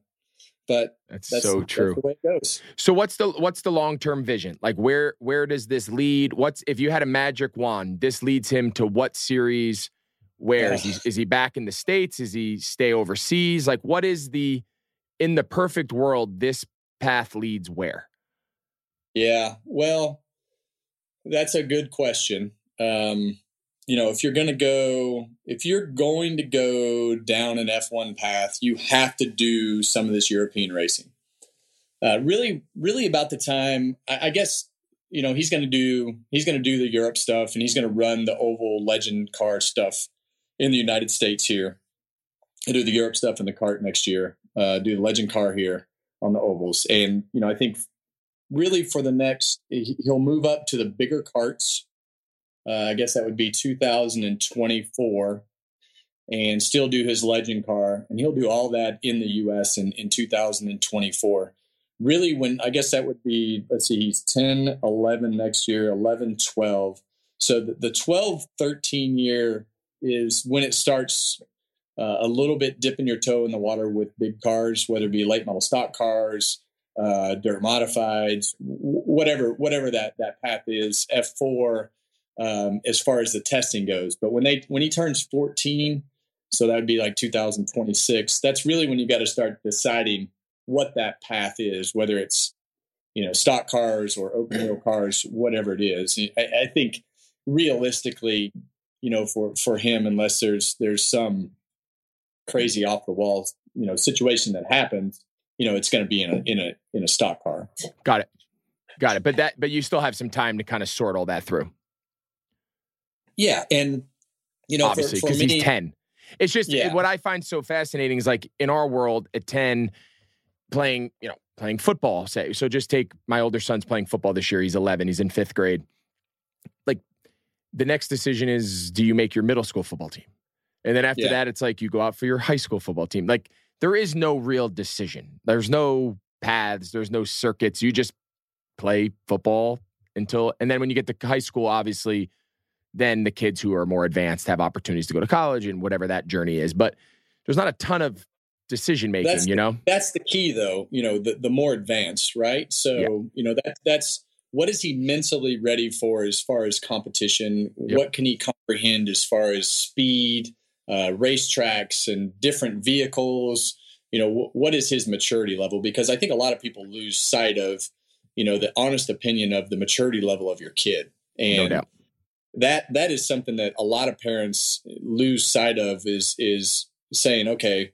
But that's, that's so true. That's the way it goes. So what's the what's the long term vision? Like where where does this lead? What's if you had a magic wand? This leads him to what series? Where is he? Is he back in the states? Is he stay overseas? Like what is the in the perfect world? This path leads where? Yeah. Well, that's a good question. Um, you know, if you're going to go, if you're going to go down an F1 path, you have to do some of this European racing. Uh, really, really about the time, I, I guess, you know, he's going to do, he's going to do the Europe stuff and he's going to run the oval legend car stuff in the United States here. He'll do the Europe stuff in the kart next year, uh, do the legend car here on the ovals. And, you know, I think really for the next, he'll move up to the bigger karts. Uh, I guess that would be 2024 and still do his legend car. And he'll do all that in the US in, in 2024. Really, when I guess that would be, let's see, he's 10, 11 next year, 11, 12. So the, the 12, 13 year is when it starts uh, a little bit dipping your toe in the water with big cars, whether it be late model stock cars, uh, dirt modifieds, whatever whatever that that path is. F four um, as far as the testing goes. But when they when he turns fourteen, so that would be like 2026. That's really when you got to start deciding what that path is, whether it's you know stock cars or open wheel cars, whatever it is. I, I think realistically, you know, for for him, unless there's there's some crazy off the wall you know situation that happens you know it's going to be in a in a in a stock car. Got it, got it. But that but you still have some time to kind of sort all that through. Yeah, and You know, obviously because he's ten. It's just yeah. what I find so fascinating is like in our world at ten, playing you know playing football. Say so. Just take my older son's playing football this year. He's eleven. He's in fifth grade. Like the next decision is, do you make your middle school football team? And then after yeah. that, it's like you go out for your high school football team. Like there is no real decision. There's no paths. There's no circuits. You just play football until, and then when you get to high school, obviously, then the kids who are more advanced have opportunities to go to college and whatever that journey is. But there's not a ton of decision making, you know? That's the key though, you know, the, the more advanced, right? So, yeah. you know, that that's what is he mentally ready for as far as competition? Yep. What can he comprehend as far as speed, uh, racetracks and different vehicles? You know, w- what is his maturity level? Because I think a lot of people lose sight of, you know, the honest opinion of the maturity level of your kid. And no that that is something that a lot of parents lose sight of is is saying, okay,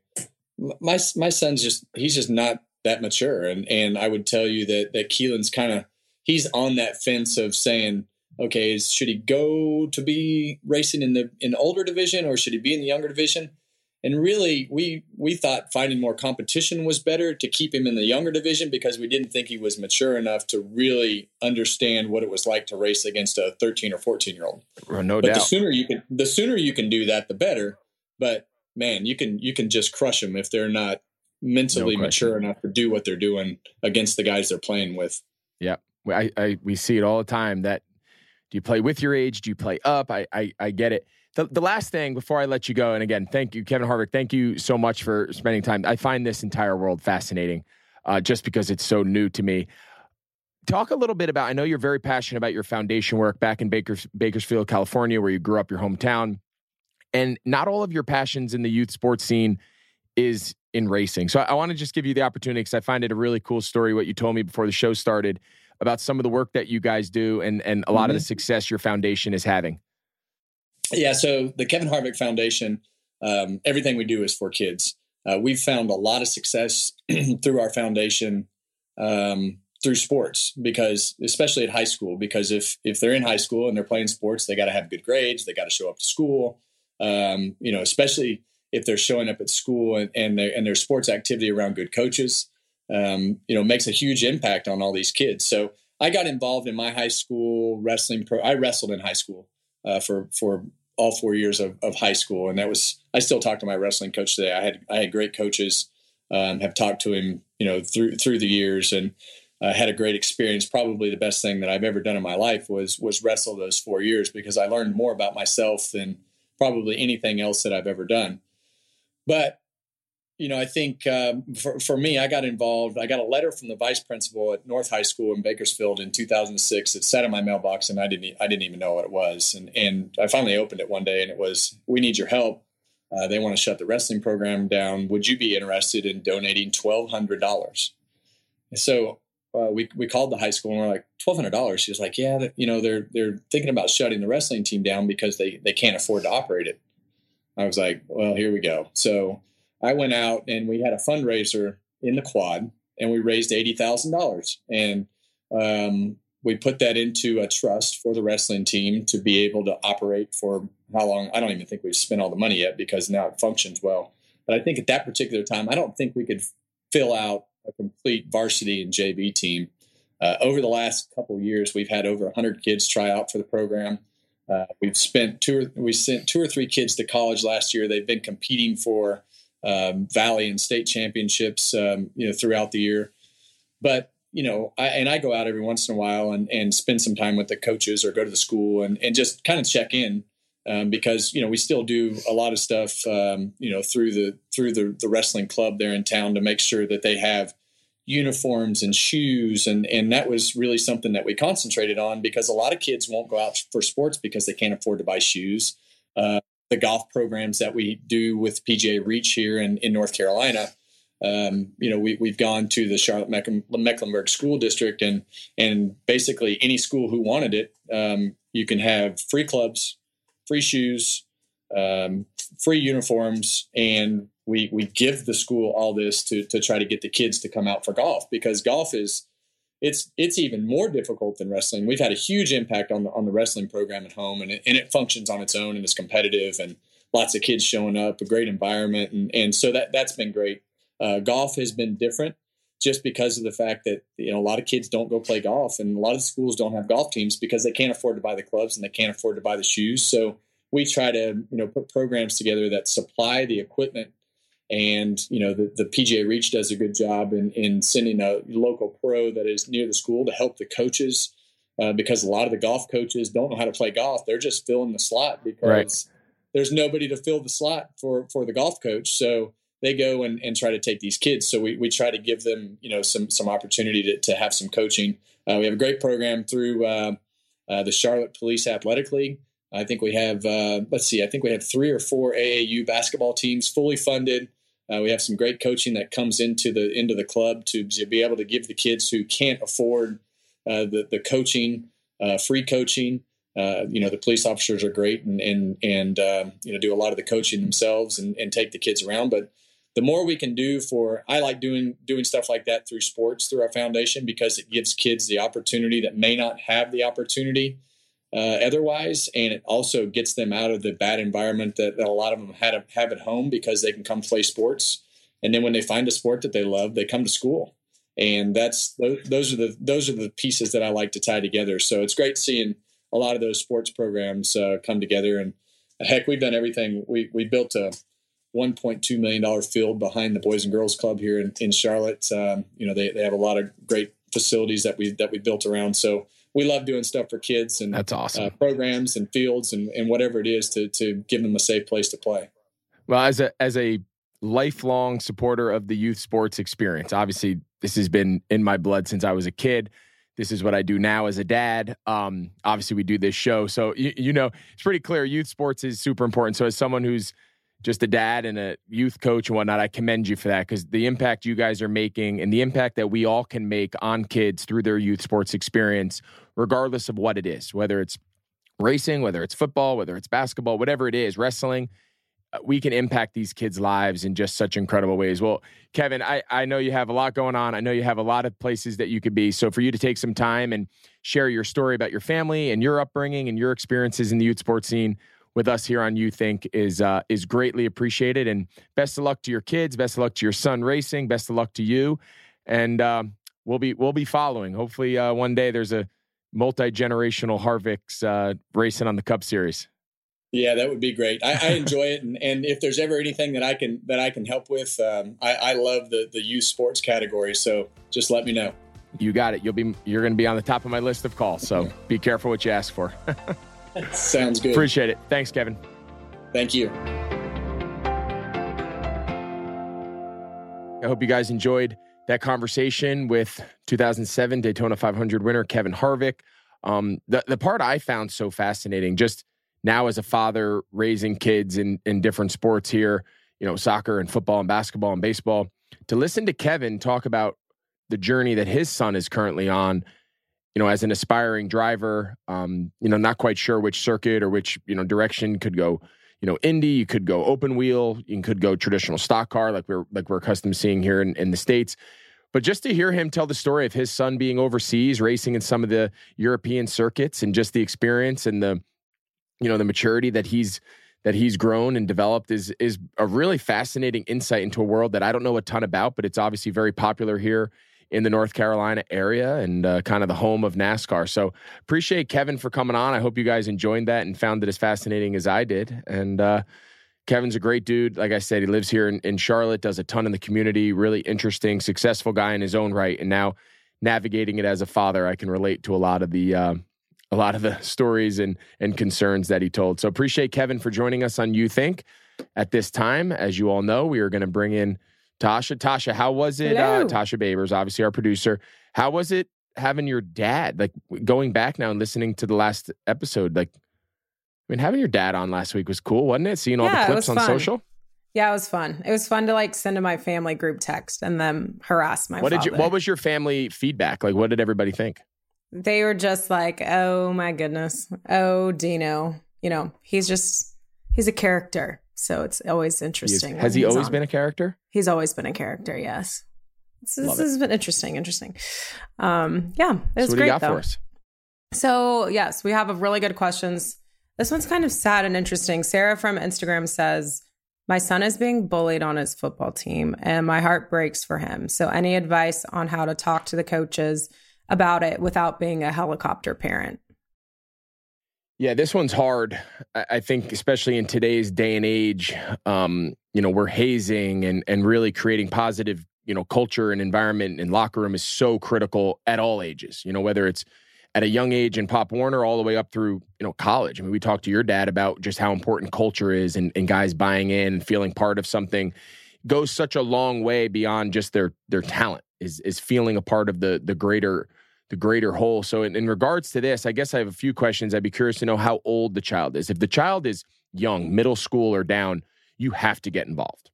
my my son's just he's just not that mature. And and I would tell you that that Keelan's kind of he's on that fence of saying, okay, should he go to be racing in the in the older division or should he be in the younger division? And really, we we thought finding more competition was better to keep him in the younger division because we didn't think he was mature enough to really understand what it was like to race against a 13 or 14 year old. Well, no but doubt. The sooner you can, the sooner you can do that, the better. But man, you can you can just crush them if they're not mentally no mature enough to do what they're doing against the guys they're playing with. Yeah, I, I we see it all the time that do you play with your age? Do you play up? I, I, I get it. The, the last thing before I let you go, and again, thank you, Kevin Harvick. Thank you so much for spending time. I find this entire world fascinating uh, just because it's so new to me. Talk a little bit about, I know you're very passionate about your foundation work back in Bakers, Bakersfield, California, where you grew up, your hometown. And not all of your passions in the youth sports scene is in racing. So I, I want to just give you the opportunity because I find it a really cool story, what you told me before the show started about some of the work that you guys do and, and a lot mm-hmm. of the mm-hmm. success your foundation is having. Yeah, so the Kevin Harvick Foundation, um, everything we do is for kids. Uh, we've found a lot of success through our foundation um, through sports because, especially at high school, because if if they're in high school and they're playing sports, they got to have good grades, they got to show up to school. Um, you know, especially if they're showing up at school and and, and their sports activity around good coaches um, you know, makes a huge impact on all these kids. So I got involved in my high school wrestling. Pro- I wrestled in high school uh, for for all four years of, of, high school, and that was. I still talk to my wrestling coach today. I had I had great coaches. Um, have talked to him, you know, through through the years, and uh, had a great experience. Probably the best thing that I've ever done in my life was was wrestle those four years because I learned more about myself than probably anything else that I've ever done. But you know, I think um, for, for me, I got involved. I got a letter from the vice principal at North High School in Bakersfield in 2006. It sat in my mailbox, and I didn't I didn't even know what it was. And and I finally opened it one day, and it was, "We need your help. Uh, they want to shut the wrestling program down. Would you be interested in donating twelve hundred dollars?" So uh, we we called the high school, and we're like, twelve hundred dollars. She was like, "Yeah, you know, they're they're thinking about shutting the wrestling team down because they they can't afford to operate it." I was like, "Well, here we go." So I went out and we had a fundraiser in the quad and we raised $80,000. And um, we put that into a trust for the wrestling team to be able to operate for how long? I don't even think we've spent all the money yet because now it functions well. But I think at that particular time, I don't think we could fill out a complete varsity and JV team. Uh, over the last couple years, we've had over 100 kids try out for the program. Uh, we've spent two or we sent two or three kids to college last year. They've been competing for um, Valley and state championships, um, you know, throughout the year. But you know, I, and I go out every once in a while and, and spend some time with the coaches or go to the school and, and just kind of check in um, because you know we still do a lot of stuff um, you know through the through the, the wrestling club there in town to make sure that they have uniforms and shoes and and that was really something that we concentrated on because a lot of kids won't go out for sports because they can't afford to buy shoes. Uh, the golf programs that we do with PGA Reach here in, in North Carolina. Um, you know, we, we've gone to the Charlotte Mecklenburg School District, and and basically any school who wanted it, um, you can have free clubs, free shoes, um, free uniforms, and we we give the school all this to to try to get the kids to come out for golf because golf is it's it's even more difficult than wrestling. We've had a huge impact on the on the wrestling program at home, and it, and it functions on its own and is competitive, and lots of kids showing up, a great environment, and and so that that's been great. Uh, golf has been different just because of the fact that you know a lot of kids don't go play golf, and a lot of schools don't have golf teams because they can't afford to buy the clubs and they can't afford to buy the shoes. So we try to you know put programs together that supply the equipment and you know the, the PGA Reach does a good job in, in sending a local pro that is near the school to help the coaches uh, because a lot of the golf coaches don't know how to play golf. They're just filling the slot because right. there's nobody to fill the slot for for the golf coach. So they go and, and try to take these kids. So we, we try to give them you know some some opportunity to, to have some coaching. Uh, we have a great program through uh, uh the Charlotte Police Athletic League. I think we have, uh, let's see, I think we have three or four AAU basketball teams fully funded. Uh, we have some great coaching that comes into the into the club to, be able to give the kids who can't afford uh, the the coaching, uh, free coaching. Uh, you know, the police officers are great and and and um, you know do a lot of the coaching themselves and, and take the kids around. But the more we can do for, I like doing doing stuff like that through sports through our foundation because it gives kids the opportunity that may not have the opportunity uh, otherwise, and it also gets them out of the bad environment that, that a lot of them had have at home because they can come play sports, and then when they find a sport that they love, they come to school, and that's those are the those are the pieces that I like to tie together. So it's great seeing a lot of those sports programs uh, come together, and heck, we've done everything. We we built a 1.2 million dollar field behind the Boys and Girls Club here in, in Charlotte. Um, you know, they, they have a lot of great facilities that we that we built around. So we love doing stuff for kids and that's awesome uh, programs and fields and, and whatever it is to to give them a safe place to play. Well, as a as a lifelong supporter of the youth sports experience, obviously this has been in my blood since I was a kid. This is what I do now as a dad. Um, obviously, we do this show, so you, you know it's pretty clear. Youth sports is super important. So, as someone who's just a dad and a youth coach and whatnot, I commend you for that because the impact you guys are making and the impact that we all can make on kids through their youth sports experience, regardless of what it is, whether it's racing, whether it's football, whether it's basketball, whatever it is, wrestling, uh, we can impact these kids' lives in just such incredible ways. Well, Kevin, I, I know you have a lot going on. I know you have a lot of places that you could be. So for you to take some time and share your story about your family and your upbringing and your experiences in the youth sports scene, with us here on Youth Inc is uh, is greatly appreciated. And best of luck to your kids. Best of luck to your son racing. Best of luck to you. And uh, we'll be we'll be following. Hopefully, uh, one day there's a multi generational Harvick's uh, racing on the Cup Series. Yeah, that would be great. I, I enjoy it, and, and if there's ever anything that I can that I can help with, um, I, I love the the youth sports category. So just let me know. You got it. You'll be you're going to be on the top of my list of calls. So be careful what you ask for. Sounds good. Appreciate it. Thanks, Kevin. Thank you. I hope you guys enjoyed that conversation with 2007 Daytona 500 winner Kevin Harvick. Um, the the part I found so fascinating, just now as a father raising kids in in different sports here, you know, soccer and football and basketball and baseball, to listen to Kevin talk about the journey that his son is currently on you know, as an aspiring driver, um, you know, not quite sure which circuit or which, you know, direction could go, you know, Indy, you could go open wheel, you could go traditional stock car like we're like we're accustomed to seeing here in, in the States. But just to hear him tell the story of his son being overseas, racing in some of the European circuits and just the experience and the, you know, the maturity that he's that he's grown and developed is is a really fascinating insight into a world that I don't know a ton about, but it's obviously very popular here in the North Carolina area and uh, kind of the home of NASCAR. So appreciate Kevin for coming on. I hope you guys enjoyed that and found it as fascinating as I did. And uh, Kevin's a great dude. Like I said, he lives here in, in Charlotte, does a ton in the community, really interesting, successful guy in his own right. And now navigating it as a father, I can relate to a lot of the uh, a lot of the stories and and concerns that he told. So appreciate Kevin for joining us on Youth Inc. At this time, as you all know, we are going to bring in Tasha, Tasha, how was it? Uh, Tasha Babers, obviously our producer. How was it having your dad, like going back now and listening to the last episode? Like, I mean, having your dad on last week was cool, wasn't it? Seeing all yeah, the clips on social. Yeah, it was fun. It was fun to like send to my family group text and then harass my. What father. did you? What was your family feedback? Like, what did everybody think? They were just like, "Oh my goodness, oh Dino, you know, he's just he's a character." So it's always interesting. He has he always on. been a character? He's always been a character, yes. this, this has been interesting. Interesting. Um, yeah, it's so great though. So yes, we have a really good questions. This one's kind of sad and interesting. Sarah from Instagram says, "My son is being bullied on his football team, and my heart breaks for him. So, any advice on how to talk to the coaches about it without being a helicopter parent?" Yeah, this one's hard. I think, especially in today's day and age, um, you know, we're hazing and and really creating positive, you know, culture and environment and locker room is so critical at all ages. You know, whether it's at a young age in Pop Warner all the way up through, you know, college. I mean, we talked to your dad about just how important culture is and, and guys buying in feeling part of something goes such a long way beyond just their their talent is is feeling a part of the the greater the greater whole. So, in, in regards to this, I guess I have a few questions. I'd be curious to know how old the child is. If the child is young, middle school or down, you have to get involved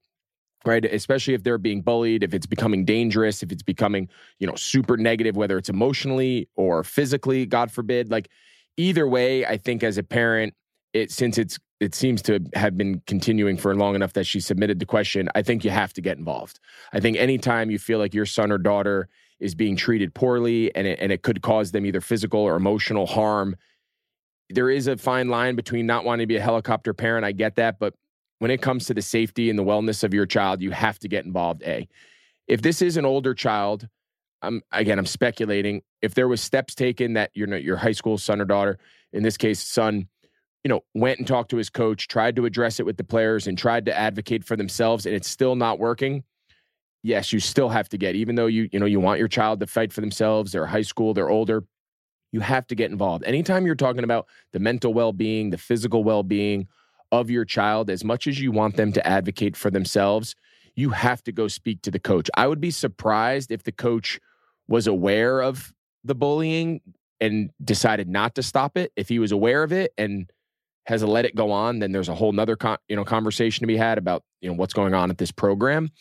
right especially if they're being bullied if it's becoming dangerous if it's becoming you know super negative whether it's emotionally or physically god forbid like either way i think as a parent it since it's it seems to have been continuing for long enough that she submitted the question i think you have to get involved i think anytime you feel like your son or daughter is being treated poorly and it, and it could cause them either physical or emotional harm. There is a fine line between not wanting to be a helicopter parent. I get that. But when it comes to the safety and the wellness of your child, you have to get involved. A. If this is an older child, I'm again, I'm speculating. If there was steps taken that your your high school son or daughter, in this case, son, you know, went and talked to his coach, tried to address it with the players, and tried to advocate for themselves, and it's still not working yes, you still have to get, even though you, you know, you want your child to fight for themselves, they're high school, they're older, you have to get involved. Anytime you're talking about the mental well-being, the physical well-being of your child, as much as you want them to advocate for themselves, you have to go speak to the coach. I would be surprised if the coach was aware of the bullying and decided not to stop it. If he was aware of it and has let it go on, then there's a whole nother con- you know conversation to be had about you know what's going on at this program.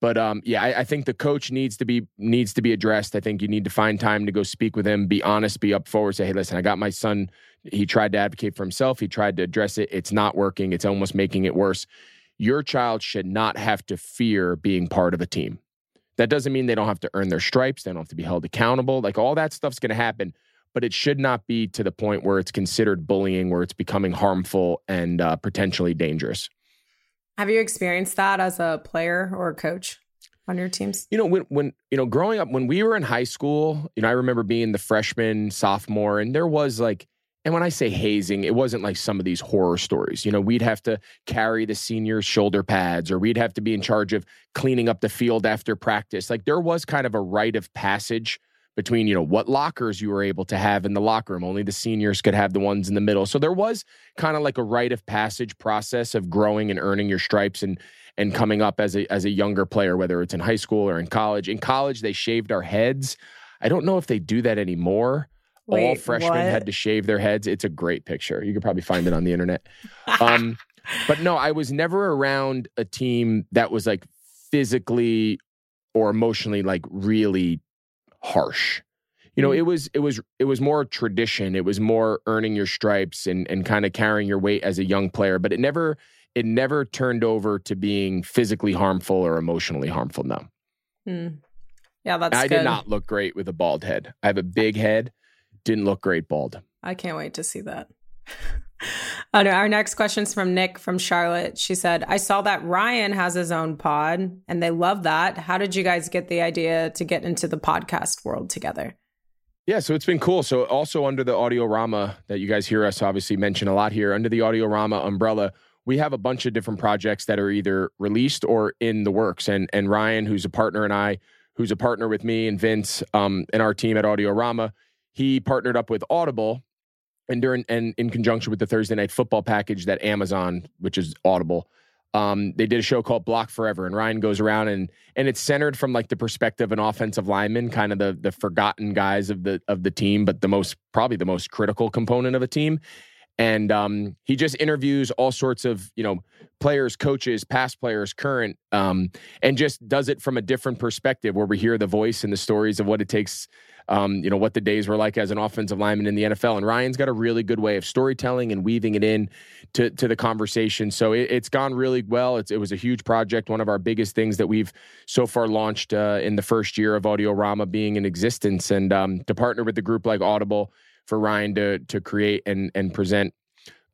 But um, yeah, I, I, think the coach needs to be needs to be addressed. I think you need to find time to go speak with him, be honest, be up forward, say, hey, listen, I got my son. He tried to advocate for himself. He tried to address it. It's not working. It's almost making it worse. Your child should not have to fear being part of a team. That doesn't mean they don't have to earn their stripes. They don't have to be held accountable. Like all that stuff's going to happen, but it should not be to the point where it's considered bullying, where it's becoming harmful and uh, potentially dangerous. Have you experienced that as a player or a coach on your teams? You know, when when you know, growing up when we were in high school, you know, I remember being the freshman, sophomore, and there was like and when I say hazing, it wasn't like some of these horror stories. You know, we'd have to carry the seniors' shoulder pads or we'd have to be in charge of cleaning up the field after practice. Like there was kind of a rite of passage between you know what lockers you were able to have in the locker room. Only the seniors could have the ones in the middle. So there was kind of like a rite of passage process of growing and earning your stripes and and coming up as a as a younger player whether it's in high school or in college. In college they shaved our heads. I don't know if they do that anymore. Wait, all freshmen what? had to shave their heads. It's a great picture. You could probably find it on the internet. Um but no i was never around a team that was like physically or emotionally like really harsh. You know, mm-hmm. it was it was it was more tradition. It was more earning your stripes and and kind of carrying your weight as a young player, but it never it never turned over to being physically harmful or emotionally harmful. No. Mm. Yeah, that's. I good. did not look great with a bald head. I have a big head. Didn't look great bald. I can't wait to see that. Oh, our next question is from Nick from Charlotte. She said, I saw that Ryan has his own pod and they love that. How did you guys get the idea to get into the podcast world together? Yeah, so it's been cool. So also under the Audiorama that you guys hear us obviously mention a lot here, under the Audiorama umbrella, we have a bunch of different projects that are either released or in the works. And and Ryan, who's a partner, and I, who's a partner with me and Vince um, and our team at Audiorama, he partnered up with Audible and during and in conjunction with the Thursday night football package that Amazon, which is Audible, um, they did a show called Block Forever, and Ryan goes around and and it's centered from like the perspective of an offensive lineman, kind of the the forgotten guys of the of the team, but the most probably the most critical component of a team. And um, he just interviews all sorts of you know players, coaches, past players, current, um, and just does it from a different perspective where we hear the voice and the stories of what it takes. Um, you know what the days were like as an offensive lineman in the NFL, and Ryan's got a really good way of storytelling and weaving it in to to the conversation. So it, has gone really well. It's, it was a huge project, one of our biggest things that we've so far launched uh, in the first year of Audiorama being in existence, and um, to partner with the group like Audible for Ryan to to create and and present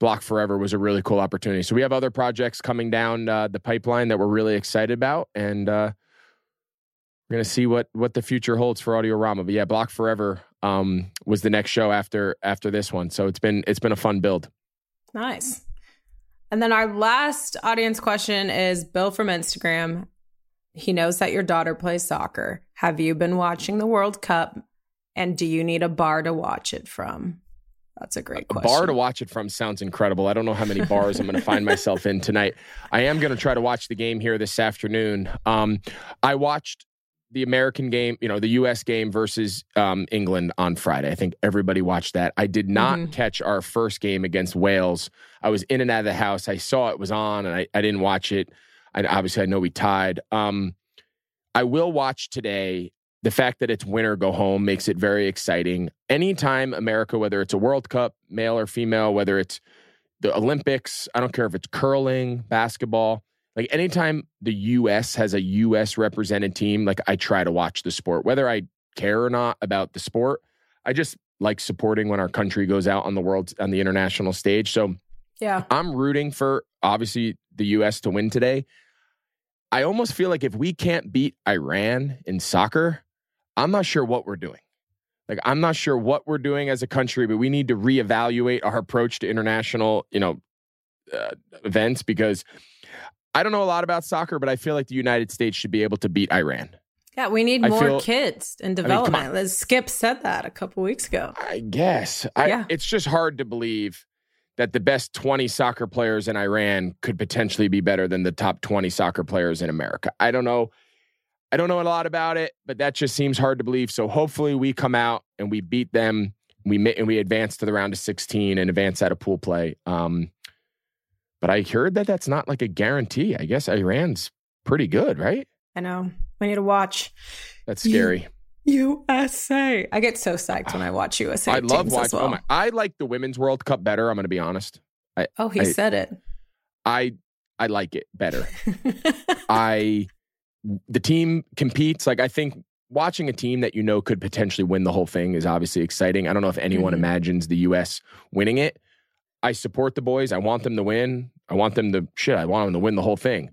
Block Forever was a really cool opportunity. So we have other projects coming down uh, the pipeline that we're really excited about, and uh, we're gonna see what what the future holds for Audiorama. But yeah, Block Forever um, was the next show after after this one. So it's been it's been a fun build. Nice. And then our last audience question is Bill from Instagram. He knows that your daughter plays soccer. Have you been watching the World Cup? And do you need a bar to watch it from? That's a great question. A bar to watch it from sounds incredible. I don't know how many bars I'm going to find myself in tonight. I am going to try to watch the game here this afternoon. Um, I watched the American game, you know, the U.S. game versus um, England on Friday. I think everybody watched that. I did not mm-hmm. catch our first game against Wales. I was in and out of the house. I saw it was on, and I, I didn't watch it. I, obviously, I know we tied. Um, I will watch today the fact that it's winner go home makes it very exciting. Anytime America, whether it's a World Cup, male or female, whether it's the Olympics, I don't care if it's curling, basketball, like anytime the US has a US represented team, like I try to watch the sport, whether I care or not about the sport. I just like supporting when our country goes out on the world on the international stage. So yeah, I'm rooting for obviously the US to win today. I almost feel like if we can't beat Iran in soccer, I'm not sure what we're doing. Like I'm not sure what we're doing as a country, but we need to reevaluate our approach to international, you know, uh, events because I don't know a lot about soccer, but I feel like the United States should be able to beat Iran. Yeah, we need more feel, kids in development. I mean, Skip said that a couple weeks ago. I guess. I, yeah. It's just hard to believe that the best 20 soccer players in Iran could potentially be better than the top 20 soccer players in America. I don't know I don't know a lot about it, but that just seems hard to believe. So hopefully we come out and we beat them. We and we advance to the round of 16 and advance out of pool play. Um, but I heard that that's not like a guarantee. I guess Iran's pretty good, right? I know. We need to watch. That's scary. USA. I get so psyched when I watch USA. I love watching. Well. Oh my! I like the women's World Cup better. I'm going to be honest. I, oh, he I, said it. I I like it better. I the team competes. Like I think watching a team that you know could potentially win the whole thing is obviously exciting. I don't know if anyone mm-hmm. imagines the U.S. winning it. I support the boys. I want them to win. I want them to shit. I want them to win the whole thing.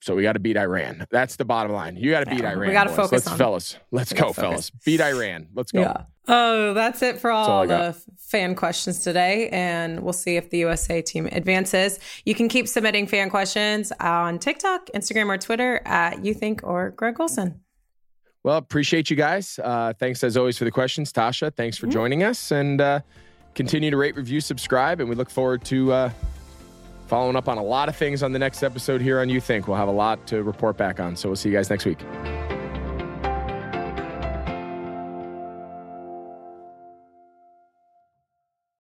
So we got to beat Iran. That's the bottom line. You got to beat yeah, Iran. We got to focus Let's, on fellas. Let's go, fellas. Beat Iran. Let's go. Yeah. Oh, that's it for all, all the fan questions today. And we'll see if the USA team advances. You can keep submitting fan questions on TikTok, Instagram, or Twitter at Youth Inc or Greg Olsen. Well, appreciate you guys. Uh, thanks as always for the questions. Tasha, thanks for mm-hmm. joining us. And uh, continue to rate, review, subscribe. And we look forward to uh, following up on a lot of things on the next episode here on Youth Inc. We'll have a lot to report back on. So we'll see you guys next week.